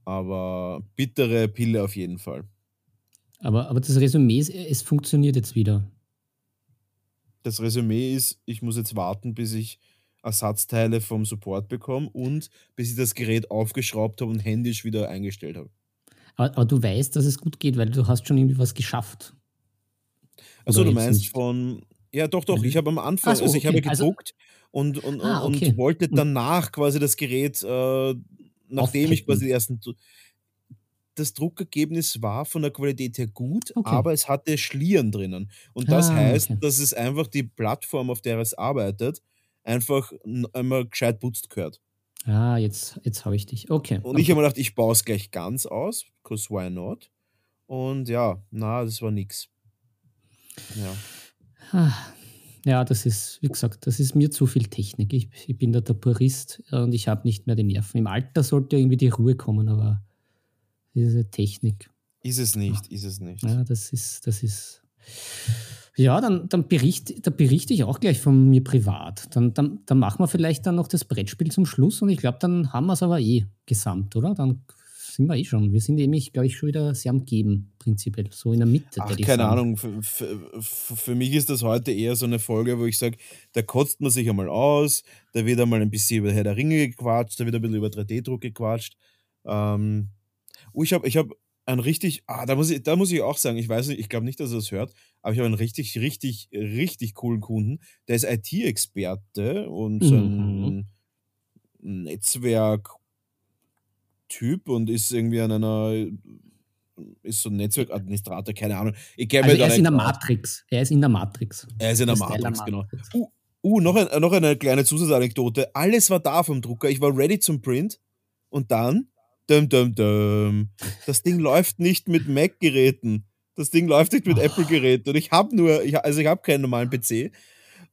S2: Aber bittere Pille auf jeden Fall.
S1: Aber, aber das Resümee ist, es funktioniert jetzt wieder.
S2: Das Resümee ist, ich muss jetzt warten, bis ich Ersatzteile vom Support bekomme und bis ich das Gerät aufgeschraubt habe und händisch wieder eingestellt habe.
S1: Aber, aber, du weißt, dass es gut geht, weil du hast schon irgendwie was geschafft.
S2: Also du meinst nicht? von, ja doch, doch, ich habe am Anfang, so, also ich okay. habe gedruckt also, und, und, ah, okay. und wollte hm. danach quasi das Gerät, äh, nachdem Aufpacken. ich quasi die ersten das Druckergebnis war von der Qualität her gut, okay. aber es hatte Schlieren drinnen. Und das ah, heißt, okay. dass es einfach die Plattform, auf der es arbeitet, einfach einmal gescheit putzt gehört.
S1: Ah, jetzt, jetzt habe ich dich. Okay.
S2: Und ich habe mir gedacht, ich baue es gleich ganz aus, because why not? Und ja, na, das war nix.
S1: Ja. Ah, ja, das ist, wie gesagt, das ist mir zu viel Technik. Ich, ich bin da der Purist und ich habe nicht mehr die Nerven. Im Alter sollte irgendwie die Ruhe kommen, aber diese Technik.
S2: Ist es nicht, ist es nicht.
S1: Ja, das ist, das ist. Ja, dann, dann, bericht, dann berichte ich auch gleich von mir privat. Dann, dann, dann machen wir vielleicht dann noch das Brettspiel zum Schluss und ich glaube, dann haben wir es aber eh gesamt, oder? Dann sind wir eh schon. Wir sind nämlich, glaube ich, schon wieder sehr am Geben, prinzipiell. So in der Mitte.
S2: Ach, keine Ahnung. Für, für, für, mich ist das heute eher so eine Folge, wo ich sage, da kotzt man sich einmal aus, da wird einmal ein bisschen über Herr der Ringe gequatscht, da wird ein bisschen über 3D-Druck gequatscht. Ähm, Oh, ich habe ich hab ein richtig, ah, da muss ich, da muss ich auch sagen, ich weiß nicht, ich glaube nicht, dass er das hört, aber ich habe einen richtig, richtig, richtig coolen Kunden. Der ist IT-Experte und so ein mhm. Netzwerk-Typ und ist irgendwie an einer, ist so ein Netzwerkadministrator, keine Ahnung.
S1: Ich also er ist in der Matrix. Er ist in der Matrix.
S2: Er ist in der Matrix, genau. Uh, uh, noch, ein, noch eine kleine Zusatzanekdote. Alles war da vom Drucker. Ich war ready zum Print und dann Dum, dum, dum. Das Ding läuft nicht mit Mac-Geräten. Das Ding läuft nicht mit oh. Apple-Geräten. Und ich habe nur, ich, also ich habe keinen normalen PC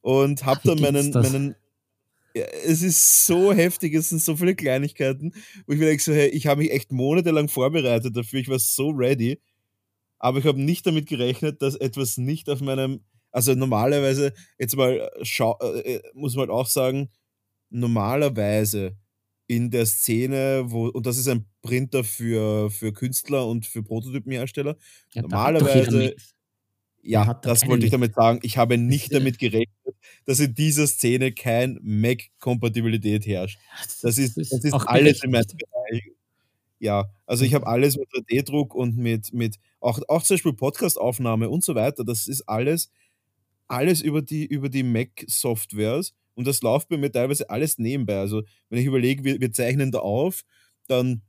S2: und habe dann meinen, meinen ja, es ist so heftig, es sind so viele Kleinigkeiten, wo ich mir denke, so, hey, ich habe mich echt monatelang vorbereitet dafür, ich war so ready, aber ich habe nicht damit gerechnet, dass etwas nicht auf meinem, also normalerweise, jetzt mal, schau, äh, äh muss man halt auch sagen, normalerweise in der Szene, wo, und das ist ein Printer für, für Künstler und für Prototypenhersteller. Ja, Normalerweise, ja, das wollte ich damit sagen. Ich habe nicht damit gerechnet, dass in dieser Szene kein Mac-Kompatibilität herrscht. Das ist, das ist alles in meinem Bereich. Ja, also ich habe alles mit 3D-Druck und mit, mit auch, auch zum Beispiel Podcast-Aufnahme und so weiter. Das ist alles, alles über die, über die Mac-Softwares. Und das läuft bei mir teilweise alles nebenbei. Also, wenn ich überlege, wir, wir zeichnen da auf, dann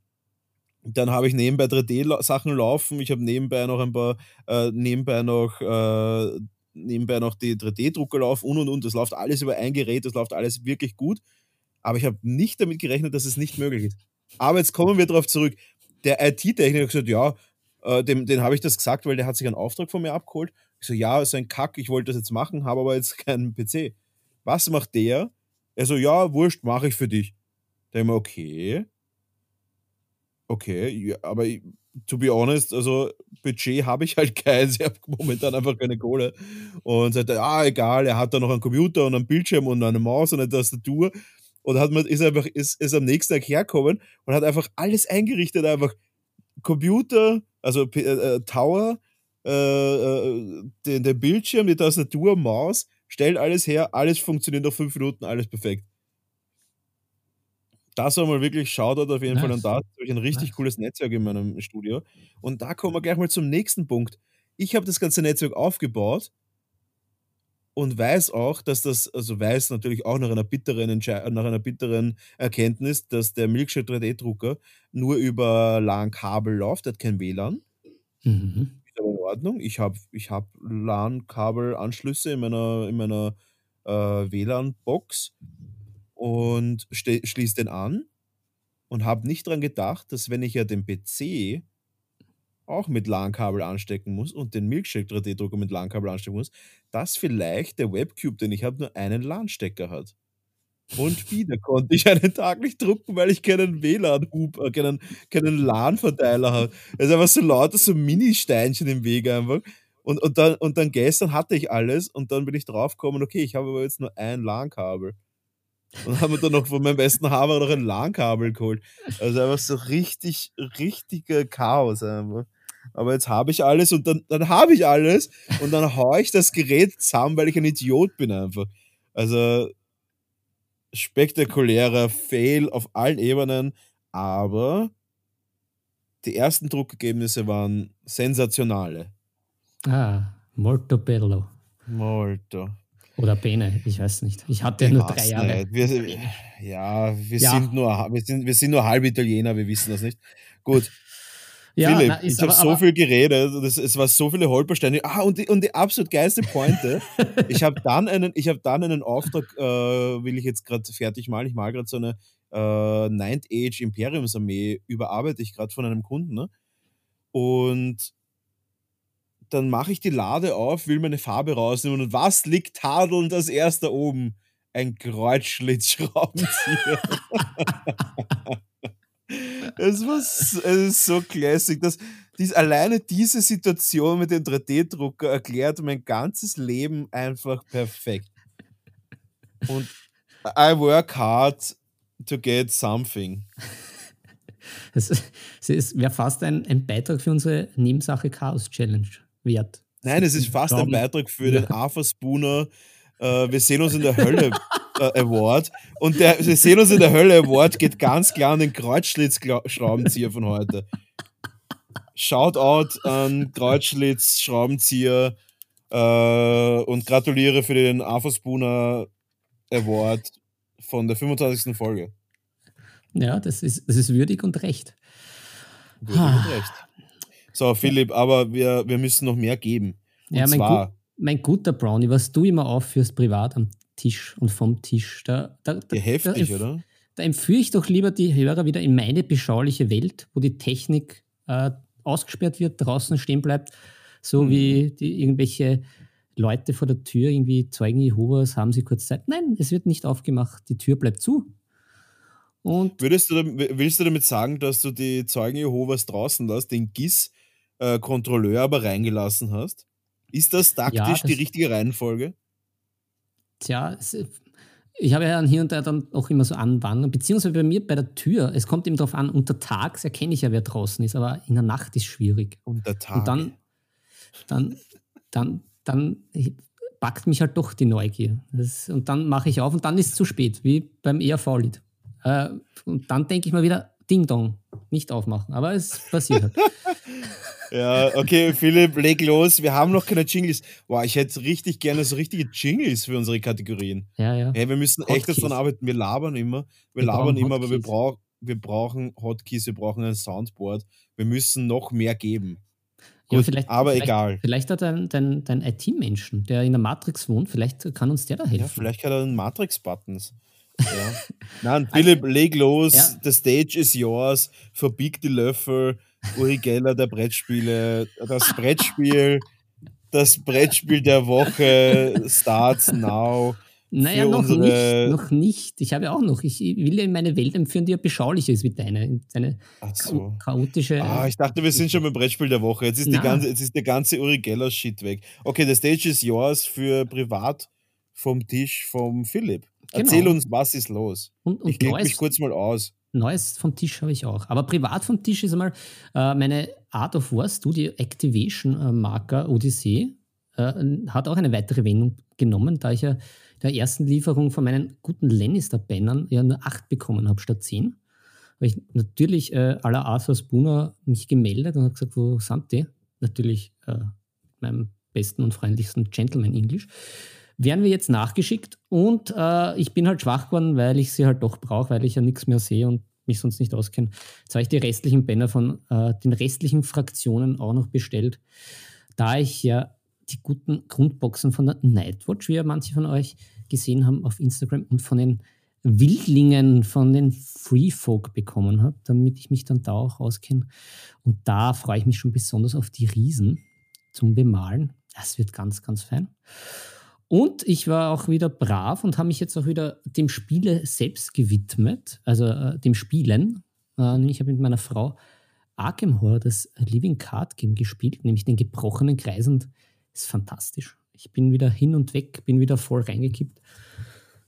S2: dann habe ich nebenbei 3D-Sachen laufen. Ich habe nebenbei noch ein paar, äh, nebenbei noch, äh, nebenbei noch die 3D-Drucker laufen und und und. Das läuft alles über ein Gerät, das läuft alles wirklich gut. Aber ich habe nicht damit gerechnet, dass es nicht möglich ist. Aber jetzt kommen wir darauf zurück. Der IT-Techniker hat gesagt, ja, äh, dem, den habe ich das gesagt, weil der hat sich einen Auftrag von mir abgeholt. Ich so, ja, so ein Kack, ich wollte das jetzt machen, habe aber jetzt keinen PC. Was macht der? Er so, ja, wurscht, mache ich für dich. Da ich mir, okay. Okay, ja, aber ich, to be honest, also Budget habe ich halt keins. Ich habe momentan einfach keine Kohle. Und sagt er, ah, egal, er hat da noch einen Computer und einen Bildschirm und eine Maus und eine Tastatur. Und hat man, ist einfach, ist, ist am nächsten Tag hergekommen und hat einfach alles eingerichtet, einfach Computer, also äh, äh, Tower, äh, äh, den, den Bildschirm, die Tastatur, Maus, stellt alles her, alles funktioniert nach fünf Minuten, alles perfekt. Das war mal wirklich Shoutout auf jeden nice. Fall und da habe ich ein richtig nice. cooles Netzwerk in meinem Studio. Und da kommen wir gleich mal zum nächsten Punkt. Ich habe das ganze Netzwerk aufgebaut und weiß auch, dass das, also weiß natürlich auch nach einer bitteren, nach einer bitteren Erkenntnis, dass der Milkshake 3D-Drucker nur über LAN-Kabel läuft, hat kein WLAN. Mhm. Ist aber in Ordnung. Ich habe ich hab LAN-Kabel-Anschlüsse in meiner, in meiner äh, WLAN-Box und schließe den an und habe nicht daran gedacht, dass wenn ich ja den PC auch mit LAN-Kabel anstecken muss und den Milkshake 3D-Drucker mit LAN-Kabel anstecken muss, dass vielleicht der Webcube, den ich habe, nur einen LAN-Stecker hat. Und wieder konnte ich einen Tag nicht drucken, weil ich keinen WLAN-Hub, äh, keinen, keinen LAN-Verteiler habe. Es ist einfach so lauter so Mini-Steinchen im Weg einfach. Und, und, dann, und dann gestern hatte ich alles und dann bin ich draufgekommen, okay, ich habe aber jetzt nur ein LAN-Kabel. Und haben wir dann noch von meinem besten Haber noch ein LAN-Kabel geholt. Also einfach so richtig, richtiger Chaos einfach aber jetzt habe ich alles und dann, dann habe ich alles und dann haue ich das Gerät zusammen, weil ich ein Idiot bin einfach. Also spektakulärer Fail auf allen Ebenen, aber die ersten Druckergebnisse waren sensationale.
S1: Ah, molto bello.
S2: Molto.
S1: Oder Bene, ich weiß nicht. Ich hatte ja nur drei Jahre.
S2: Wir, ja, wir, ja. Sind nur, wir, sind, wir sind nur halb Italiener, wir wissen das nicht. Gut, ja, Philipp, na, ich habe so viel geredet, das, es war so viele Holpersteine. Ah, und die, und die absolut geilste Pointe, ich habe dann einen, ich habe dann einen Auftrag, äh, will ich jetzt gerade fertig malen. Ich mal gerade so eine äh, Ninth Age Imperiumsarmee, überarbeite ich gerade von einem Kunden. Ne? Und dann mache ich die Lade auf, will meine Farbe rausnehmen und was liegt tadelnd als erster oben? Ein Kreuzschlitzschraubenzieher. Es, war, es ist so classic. Dass dies, alleine diese Situation mit dem 3D-Drucker erklärt mein ganzes Leben einfach perfekt. Und I work hard to get something.
S1: Es, es wäre fast ein, ein Beitrag für unsere Nebensache Chaos Challenge wert.
S2: Nein, es ist fast ein Beitrag für den Arthur Spooner. Äh, wir sehen uns in der Hölle äh, Award. Und der Wir sehen uns in der Hölle Award geht ganz klar an den Kreuzschlitz-Schraubenzieher von heute. Shoutout an Kreuzschlitz-Schraubenzieher äh, und gratuliere für den Arthur Spooner Award von der 25. Folge.
S1: Ja, das ist, das ist würdig und recht.
S2: Würdig und recht. So, Philipp, aber wir, wir müssen noch mehr geben. Und ja,
S1: mein, zwar, gu mein guter Brownie, was du immer aufführst privat am Tisch und vom Tisch. Da, da,
S2: da, heftig, da, oder?
S1: Da empführe ich doch lieber die Hörer wieder in meine beschauliche Welt, wo die Technik äh, ausgesperrt wird, draußen stehen bleibt, so mhm. wie die irgendwelche Leute vor der Tür, irgendwie Zeugen Jehovas, haben sie kurz Zeit. Nein, es wird nicht aufgemacht, die Tür bleibt zu.
S2: Und Würdest du, willst du damit sagen, dass du die Zeugen Jehovas draußen lässt, den GIS-Kontrolleur äh, aber reingelassen hast? Ist das taktisch ja, die richtige Reihenfolge?
S1: Tja, es, ich habe ja hier und da dann auch immer so Anwarnungen, beziehungsweise bei mir bei der Tür, es kommt eben darauf an, unter Tags erkenne ich ja, wer draußen ist, aber in der Nacht ist schwierig.
S2: Unter Tag.
S1: Und dann, dann, dann, dann packt mich halt doch die Neugier. Das, und dann mache ich auf und dann ist es zu spät, wie beim ERV-Lied. Äh, und dann denke ich mal wieder, Ding Dong, nicht aufmachen. Aber es passiert halt.
S2: Ja, okay, Philipp, leg los. Wir haben noch keine Jingles. Boah, ich hätte richtig gerne so richtige Jingles für unsere Kategorien.
S1: Ja, ja.
S2: Hey, wir müssen Hotkeys. echt daran arbeiten. Wir labern immer. Wir, wir labern immer, aber wir, brauch, wir brauchen Hotkeys, wir brauchen ein Soundboard. Wir müssen noch mehr geben.
S1: Gut, ja, aber vielleicht, egal. Vielleicht hat dein, dein, dein IT-Menschen, der in der Matrix wohnt, vielleicht kann uns der da helfen. Ja,
S2: vielleicht hat er einen Matrix-Buttons. Ja. Nein, Philipp, leg los. Ja. The stage is yours. Verbieg die Löffel. Uri Geller der Brettspiele, das Brettspiel, das Brettspiel der Woche starts now.
S1: Naja, noch nicht, noch nicht. Ich habe auch noch, ich will ja in meine Welt empführen, die ja beschaulicher ist wie deine. Deine so. chaotische.
S2: Ah, ich dachte, wir sind schon beim Brettspiel der Woche. Jetzt ist, die ganze, jetzt ist der ganze Uri Geller Shit weg. Okay, the stage is yours für privat vom Tisch vom Philipp. Genau. Erzähl uns, was ist los? Und, und ich leg mich kurz mal aus.
S1: Neues vom Tisch habe ich auch. Aber privat vom Tisch ist einmal äh, meine Art of War Studio Activation äh, Marker Odyssey. äh, hat auch eine weitere Wendung genommen, da ich ja der ersten Lieferung von meinen guten Lannister-Bannern ja nur acht bekommen habe statt zehn. Habe ich natürlich äh, la Arthur Spooner mich gemeldet und habe gesagt, wo sind die? Natürlich äh, meinem besten und freundlichsten Gentleman-Englisch. Werden wir jetzt nachgeschickt und äh, ich bin halt schwach geworden, weil ich sie halt doch brauche, weil ich ja nichts mehr sehe und mich sonst nicht auskenne. Jetzt habe ich die restlichen Banner von äh, den restlichen Fraktionen auch noch bestellt. Da ich ja die guten Grundboxen von der Nightwatch, wie ja manche von euch gesehen haben auf Instagram, und von den Wildlingen von den Free Folk bekommen habe, damit ich mich dann da auch auskenne. Und da freue ich mich schon besonders auf die Riesen zum Bemalen. Das wird ganz, ganz fein. Und ich war auch wieder brav und habe mich jetzt auch wieder dem Spiele selbst gewidmet, also äh, dem Spielen. Äh, ich habe mit meiner Frau Arkham Horror das Living Card Game gespielt, nämlich den gebrochenen Kreis und ist fantastisch. Ich bin wieder hin und weg, bin wieder voll reingekippt.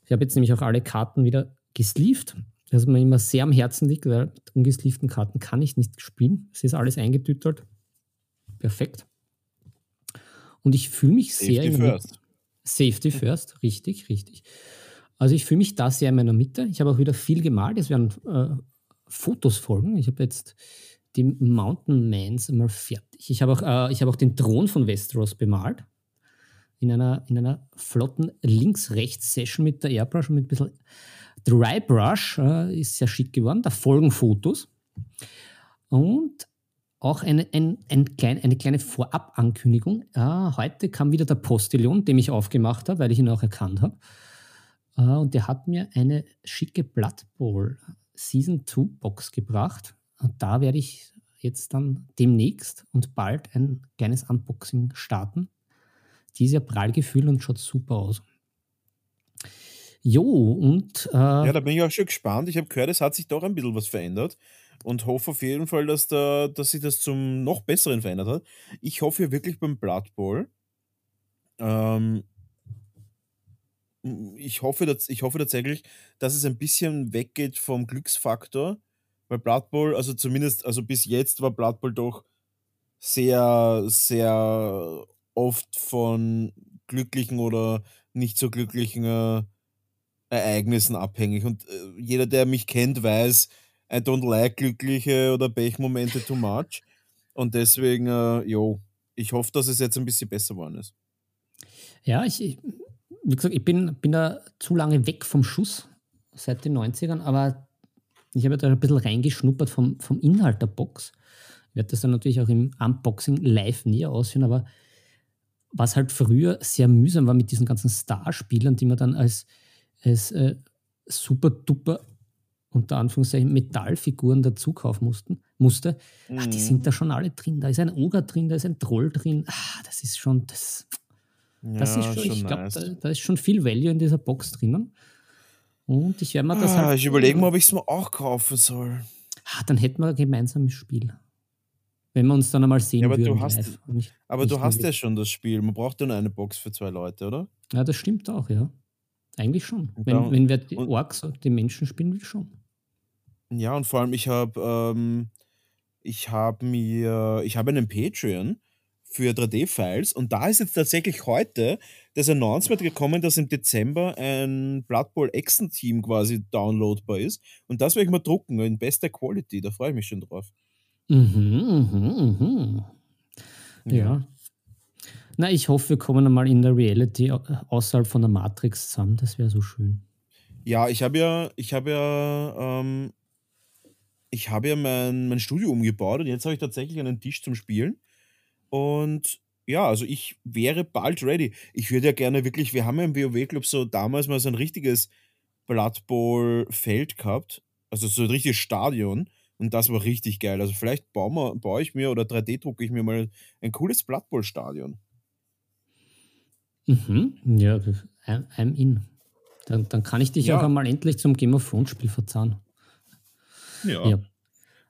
S1: Ich habe jetzt nämlich auch alle Karten wieder gesleeved, was mir immer sehr am Herzen liegt, weil mit ungesleevten Karten kann ich nicht spielen. Es ist alles eingetütelt. Perfekt. Und ich fühle mich Safety sehr... First. Safety first, richtig, richtig. Also ich fühle mich da sehr in meiner Mitte. Ich habe auch wieder viel gemalt. Es werden äh, Fotos folgen. Ich habe jetzt die Mountain Mans mal fertig. Ich habe auch, äh, hab auch den Thron von Westeros bemalt. In einer, in einer flotten Links-Rechts-Session mit der Airbrush und mit ein bisschen Dry Brush. Äh, ist sehr schick geworden. Da folgen Fotos. Und auch eine, ein, ein klein, eine kleine Vorabankündigung. Ah, heute kam wieder der Postillon, den ich aufgemacht habe, weil ich ihn auch erkannt habe. Ah, und der hat mir eine schicke Blood Bowl Season 2 Box gebracht. Und da werde ich jetzt dann demnächst und bald ein kleines Unboxing starten. Die ist ja prall gefühlt und schaut super aus. Jo, und.
S2: Äh, ja, da bin ich auch schon gespannt. Ich habe gehört, es hat sich doch ein bisschen was verändert und hoffe auf jeden Fall, dass, da, dass sich das zum noch Besseren verändert hat. Ich hoffe ja wirklich beim Blood Bowl. Ähm, ich, hoffe, dass, ich hoffe tatsächlich, dass es ein bisschen weggeht vom Glücksfaktor, weil Blood Bowl, also zumindest, also bis jetzt war Blood Bowl doch sehr, sehr oft von glücklichen oder nicht so glücklichen äh, Ereignissen abhängig. Und äh, jeder, der mich kennt, weiß, I don't like glückliche oder Pechmomente too much. Und deswegen, äh, jo, ich hoffe, dass es jetzt ein bisschen besser geworden ist.
S1: Ja, ich, wie gesagt, ich bin, bin da zu lange weg vom Schuss seit den 90ern, aber ich habe da ein bisschen reingeschnuppert vom, vom Inhalt der Box. Ich werde das dann natürlich auch im Unboxing live näher ausführen, aber was halt früher sehr mühsam war mit diesen ganzen Starspielern, die man dann als, als äh, super duper unter Anführungszeichen Metallfiguren dazu kaufen mussten, musste, mhm. ach, die mhm. sind da schon alle drin. Da ist ein Oger drin, da ist ein Troll drin. Ah, das ist schon, das, das ja, ist schon, schon ich glaube, nice. da, da, ist schon viel Value in dieser Box drinnen. Und ich werde mir das
S2: ah, halt, Ich überlege mal, ob ich es mir auch kaufen soll.
S1: Ah, dann hätten wir ein gemeinsames Spiel. Wenn wir uns dann einmal sehen
S2: ja, aber
S1: würden.
S2: Du hast, nicht, aber nicht du hast ja schon das Spiel. Man braucht ja nur eine Box für zwei Leute, oder?
S1: Ja, das stimmt auch, ja. Eigentlich schon. Wenn, wenn wir die Orks, die Menschen spielen, will schon.
S2: Ja, und vor allem, ich habe ähm, ich habe mir, ich habe einen Patreon für 3D-Files und da ist jetzt tatsächlich heute das Announcement gekommen, dass im Dezember ein Blood Bowl Action Team quasi downloadbar ist. Und das werde ich mal drucken in bester Quality. Da freue ich mich schon drauf.
S1: Mhm, mhm, mhm. Ja. ja. Na, ich hoffe, wir kommen einmal in der Reality außerhalb von der Matrix zusammen. Das wäre so schön.
S2: Ja, ich habe ja, ich habe ja ähm, ich habe ja mein, mein Studio umgebaut und jetzt habe ich tatsächlich einen Tisch zum Spielen. Und ja, also ich wäre bald ready. Ich würde ja gerne wirklich, wir haben ja im WoW-Club so damals mal so ein richtiges Blood Bowl-Feld gehabt. Also so ein richtiges Stadion. Und das war richtig geil. Also vielleicht baue, wir, baue ich mir oder 3D-drucke ich mir mal ein cooles Blood Bowl-Stadion.
S1: Mhm. Ja, I'm in. Dann, dann kann ich dich ja. auch einmal endlich zum Game of Thrones-Spiel verzahnen.
S2: Ja. ja.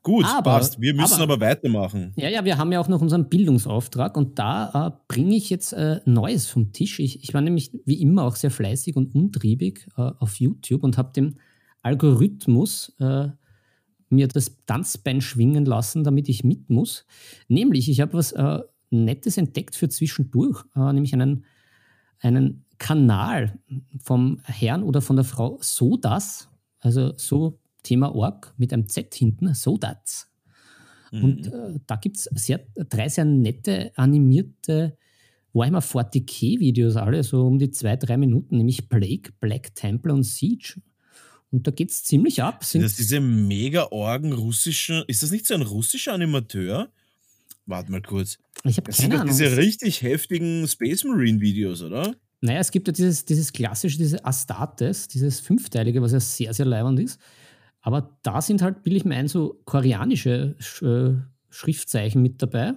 S2: Gut, aber, passt. Wir müssen aber, aber, weitermachen.
S1: Ja, ja, wir haben ja auch noch unseren Bildungsauftrag und da äh, bringe ich jetzt äh, Neues vom Tisch. Ich, ich, war nämlich wie immer auch sehr fleißig und umtriebig äh, auf YouTube und habe dem Algorithmus äh, mir das Tanzbein schwingen lassen, damit ich mit muss. Nämlich, ich habe was äh, Nettes entdeckt für zwischendurch, äh, nämlich einen, einen Kanal vom Herrn oder von der Frau Sodas, also so Thema Org mit einem Z hinten, Sodats. Mhm. Und äh, da gibt es sehr, drei sehr nette animierte Warhammer 40k-Videos, alle so um die zwei, drei Minuten, nämlich Plague, Black Temple und Siege. Und da geht es ziemlich ab.
S2: Sind das diese mega orgen russischen, ist das nicht so ein russischer Animateur? Warte mal kurz.
S1: Ich habe keine Ahnung.
S2: diese richtig heftigen Space Marine Videos, oder?
S1: Naja, es gibt ja dieses, dieses klassische, diese Astartes, dieses fünfteilige, was ja sehr, sehr leibend ist. Aber da sind halt, will ich meinen, so koreanische äh, Schriftzeichen mit dabei.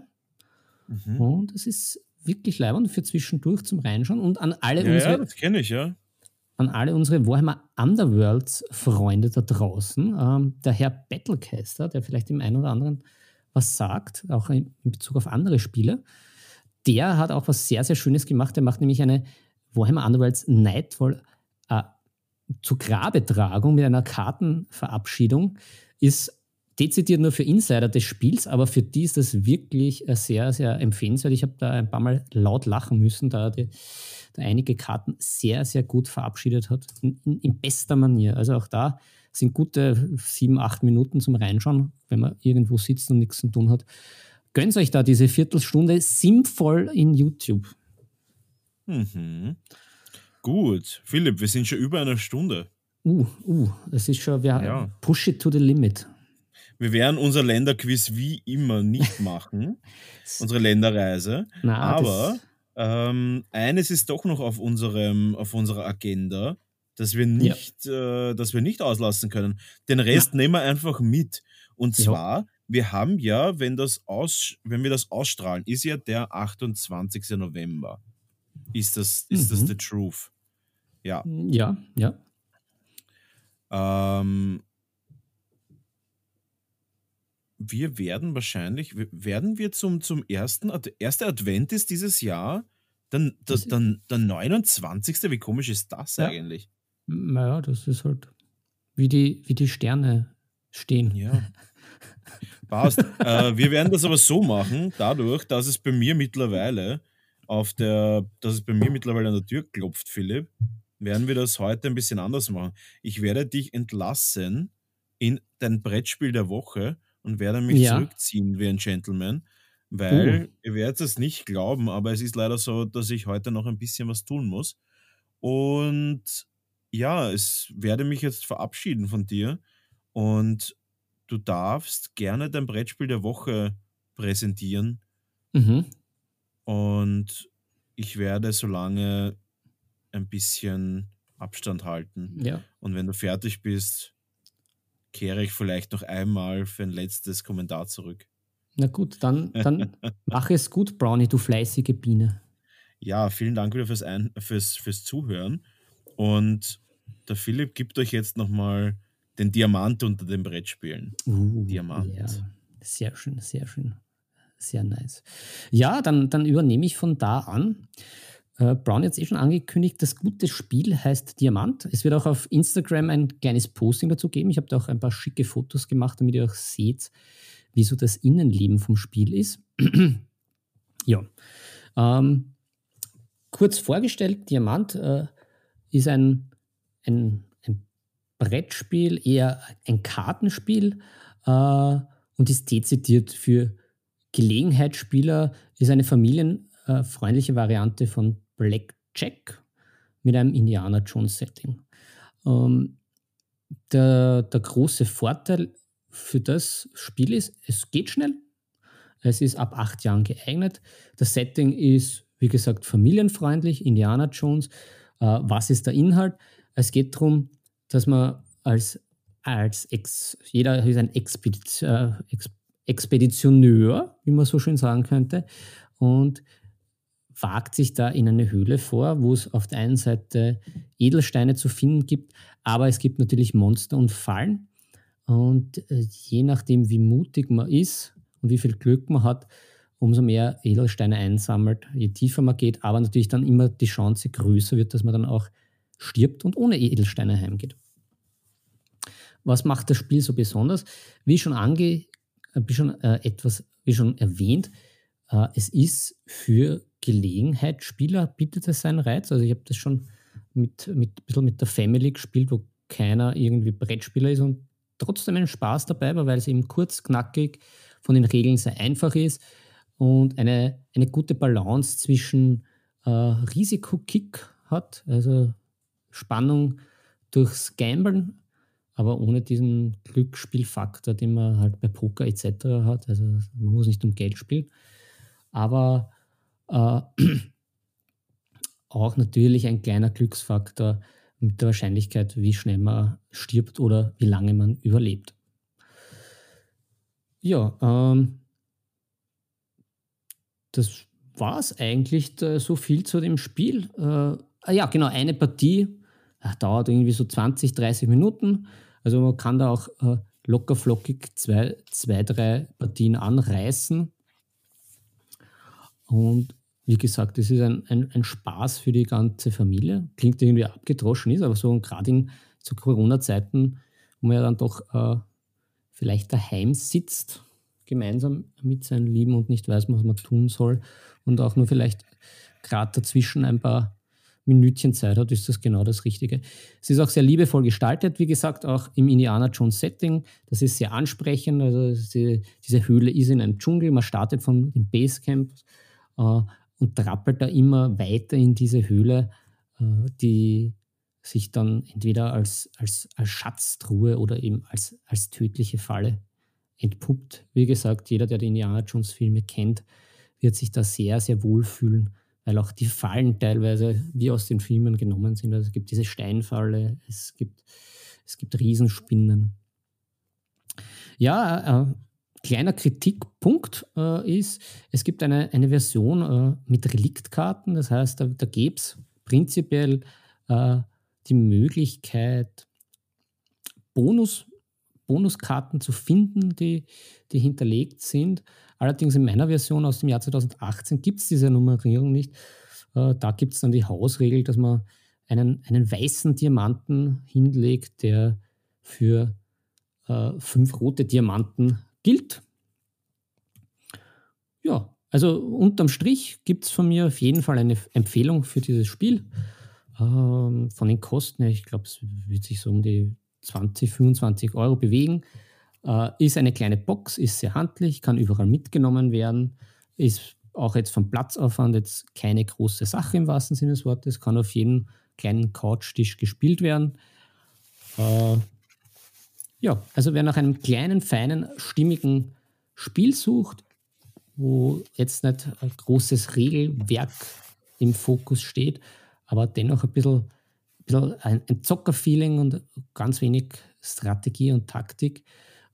S1: Mhm. Und es ist wirklich leibend für zwischendurch zum Reinschauen. Und an alle
S2: ja,
S1: unsere.
S2: Ja, das kenne ich, ja
S1: an alle unsere Warhammer Underworlds-Freunde da draußen. Ähm, der Herr Battlecaster, der vielleicht dem einen oder anderen was sagt, auch in, in Bezug auf andere Spiele, der hat auch was sehr, sehr Schönes gemacht. Der macht nämlich eine Warhammer Underworlds Nightfall äh, zu Grabetragung mit einer Kartenverabschiedung. Ist dezidiert nur für Insider des Spiels, aber für die ist das wirklich äh, sehr, sehr empfehlenswert. Ich habe da ein paar Mal laut lachen müssen, da die der einige Karten sehr, sehr gut verabschiedet hat. In, in, in bester Manier. Also auch da sind gute sieben, acht Minuten zum Reinschauen, wenn man irgendwo sitzt und nichts zu tun hat. Gönnt euch da diese Viertelstunde sinnvoll in YouTube.
S2: Mhm. Gut. Philipp, wir sind schon über einer Stunde.
S1: Uh, uh, es ist schon, wir ja. push it to the limit.
S2: Wir werden unser Länderquiz wie immer nicht machen, unsere Länderreise. Na, aber ähm, eines ist doch noch auf, unserem, auf unserer Agenda, dass wir nicht, ja. äh, dass wir nicht auslassen können. Den Rest ja. nehmen wir einfach mit. Und zwar, wir haben ja, wenn, das aus, wenn wir das ausstrahlen, ist ja der 28. November. Ist das, ist mhm. das the truth? Ja.
S1: Ja, ja.
S2: Ähm, wir werden wahrscheinlich, werden wir zum, zum ersten, erste Advent ist dieses Jahr, dann, das, dann der 29. Wie komisch ist das ja. eigentlich?
S1: Naja, das ist halt, wie die, wie die Sterne stehen.
S2: Ja. Passt. äh, wir werden das aber so machen, dadurch, dass es bei mir mittlerweile auf der, dass es bei mir mittlerweile an der Tür klopft, Philipp, werden wir das heute ein bisschen anders machen. Ich werde dich entlassen in dein Brettspiel der Woche und werde mich ja. zurückziehen wie ein Gentleman, weil uh. ihr werdet es nicht glauben, aber es ist leider so, dass ich heute noch ein bisschen was tun muss. Und ja, es werde mich jetzt verabschieden von dir und du darfst gerne dein Brettspiel der Woche präsentieren.
S1: Mhm.
S2: Und ich werde so lange ein bisschen Abstand halten.
S1: Ja.
S2: Und wenn du fertig bist, kehre ich vielleicht noch einmal für ein letztes Kommentar zurück.
S1: Na gut, dann, dann mach es gut, Brownie, du fleißige Biene.
S2: Ja, vielen Dank wieder fürs, ein fürs, fürs Zuhören. Und der Philipp gibt euch jetzt nochmal den Diamant unter den Brettspielen.
S1: Uh, Diamant. Ja, sehr schön, sehr schön. Sehr nice. Ja, dann, dann übernehme ich von da an. Äh, Brown hat es eh schon angekündigt, das gute Spiel heißt Diamant. Es wird auch auf Instagram ein kleines Posting dazu geben. Ich habe da auch ein paar schicke Fotos gemacht, damit ihr auch seht, wie so das Innenleben vom Spiel ist. ja. Ähm, kurz vorgestellt, Diamant äh, ist ein, ein, ein, Brettspiel, eher ein Kartenspiel äh, und ist dezidiert für Gelegenheitsspieler, ist eine familienfreundliche Variante von Blackjack mit einem Indiana Jones Setting. Ähm, der, der große Vorteil für das Spiel ist, es geht schnell. Es ist ab acht Jahren geeignet. Das Setting ist, wie gesagt, familienfreundlich, Indiana Jones. Äh, was ist der Inhalt? Es geht darum, dass man als, als Ex, jeder ist ein Expediz, äh, Ex, Expeditioneur, wie man so schön sagen könnte, und wagt sich da in eine Höhle vor, wo es auf der einen Seite Edelsteine zu finden gibt, aber es gibt natürlich Monster und Fallen. Und äh, je nachdem, wie mutig man ist und wie viel Glück man hat, umso mehr Edelsteine einsammelt, je tiefer man geht, aber natürlich dann immer die Chance größer wird, dass man dann auch stirbt und ohne Edelsteine heimgeht. Was macht das Spiel so besonders? Wie schon, ange, äh, wie schon äh, etwas, wie schon erwähnt, Äh, es ist für Gelegenheitsspieler, bietet es seinen Reiz. Also ich habe das schon mit, mit, ein bisschen mit der Family gespielt, wo keiner irgendwie Brettspieler ist und trotzdem einen Spaß dabei war, weil es eben kurz, knackig, von den Regeln sehr einfach ist und eine, eine gute Balance zwischen äh, Risikokick hat, also Spannung durchs Gamblen, aber ohne diesen Glücksspielfaktor, den man halt bei Poker etc. hat. Also man muss nicht um Geld spielen. Aber äh, auch natürlich ein kleiner Glücksfaktor mit der Wahrscheinlichkeit, wie schnell man stirbt oder wie lange man überlebt. Ja, ähm, das war es eigentlich da, so viel zu dem Spiel. Äh, ja, genau, eine Partie ach, dauert irgendwie so 20, 30 Minuten. Also man kann da auch äh, locker flockig zwei, zwei, drei Partien anreißen. Und wie gesagt, das ist ein, ein, ein Spaß für die ganze Familie. Klingt irgendwie abgedroschen, ist aber so, gerade in zu Corona-Zeiten, wo man ja dann doch äh, vielleicht daheim sitzt, gemeinsam mit seinen Lieben und nicht weiß, was man tun soll und auch nur vielleicht gerade dazwischen ein paar Minütchen Zeit hat, ist das genau das Richtige. Es ist auch sehr liebevoll gestaltet, wie gesagt, auch im Indiana Jones Setting. Das ist sehr ansprechend. Also diese, Höhle ist in einem Dschungel. Man startet von dem Basecamp und trappelt da immer weiter in diese Höhle, äh, die sich dann entweder als, als, als Schatztruhe oder eben als, als tödliche Falle entpuppt. Wie gesagt, jeder, der die Indiana Jones Filme kennt, wird sich da sehr, sehr wohl fühlen, weil auch die Fallen teilweise wie aus den Filmen genommen sind. Also es gibt diese Steinfalle, es gibt, es gibt Riesenspinnen. Ja, äh, kleiner Kritikpunkt äh, ist, es gibt eine, eine Version äh, mit Reliktkarten, das heißt, da, da gäbe es prinzipiell äh, die Möglichkeit, Bonus, Bonuskarten zu finden, die, die hinterlegt sind. Allerdings in meiner Version aus dem Jahr 2018 gibt es diese Nummerierung nicht. Äh, da gibt es dann die Hausregel, dass man einen, einen weißen Diamanten hinlegt, der für äh, fünf rote Diamanten gilt. Ja, also unterm Strich gibt es von mir auf jeden Fall eine Empfehlung für dieses Spiel. Ähm, von den Kosten her, ich glaube, es wird sich so um die 20, 25 Euro bewegen. Äh, ist eine kleine Box, ist sehr handlich, kann überall mitgenommen werden, ist auch jetzt vom Platzaufwand jetzt keine große Sache im wahrsten Sinne des Wortes, kann auf jedem kleinen Couchtisch gespielt werden. Äh, ja, also wer nach einem kleinen, feinen, stimmigen Spiel sucht, wo jetzt nicht ein großes Regelwerk im Fokus steht, aber dennoch ein bisschen bisschen ein, ein Zockerfeeling und ganz wenig Strategie und Taktik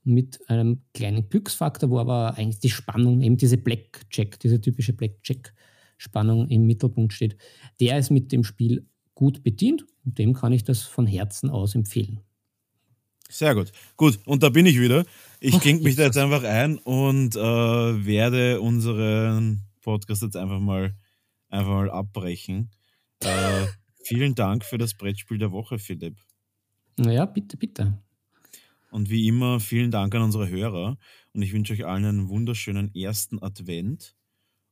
S1: mit einem kleinen Glücksfaktor, wo aber eigentlich die Spannung, eben diese Blackjack, diese typische Blackjack-Spannung im Mittelpunkt steht. Der ist mit dem Spiel gut bedient und dem kann ich das von Herzen aus empfehlen.
S2: Sehr gut. Gut, und da bin ich wieder. Ich klinge mich da jetzt einfach ein und äh, werde unseren Podcast jetzt einfach mal, einfach mal abbrechen. Äh, Vielen Dank für das Brettspiel der Woche, Philipp.
S1: Naja, bitte, bitte.
S2: Und wie immer, vielen Dank an unsere Hörer. Und ich wünsche euch allen einen wunderschönen ersten Advent.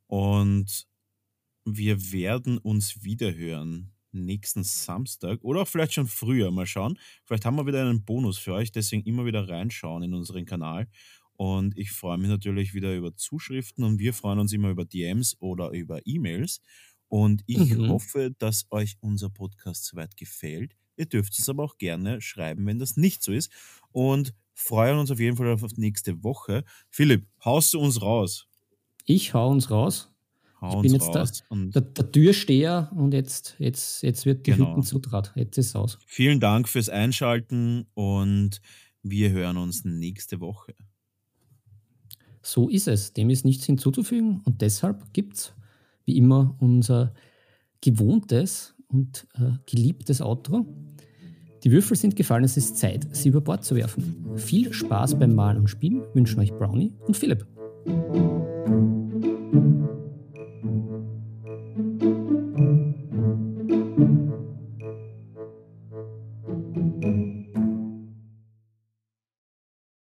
S2: Und wir werden uns wiederhören nächsten Samstag oder auch vielleicht schon früher. Mal schauen. Vielleicht haben wir wieder einen Bonus für euch. Deswegen immer wieder reinschauen in unseren Kanal. Und ich freue mich natürlich wieder über Zuschriften und wir freuen uns immer über DMs oder über E-Mails. Und ich mhm. hoffe, dass euch unser Podcast soweit gefällt. Ihr dürft es aber auch gerne schreiben, wenn das nicht so ist. Und freuen uns auf jeden Fall auf nächste Woche. Philipp, haust du uns raus?
S1: Ich hau uns raus. Hau ich bin jetzt der, der, der, Türsteher und jetzt, jetzt, jetzt wird die genau. Hütten zutraut. Jetzt ist es aus.
S2: Vielen Dank fürs Einschalten und wir hören uns nächste Woche.
S1: So ist es. Dem ist nichts hinzuzufügen und deshalb gibt es wie immer unser gewohntes und äh, geliebtes Outro. Die Würfel sind gefallen, es ist Zeit, sie über Bord zu werfen. Viel Spaß beim Malen und Spielen wünschen euch Brownie und Philipp.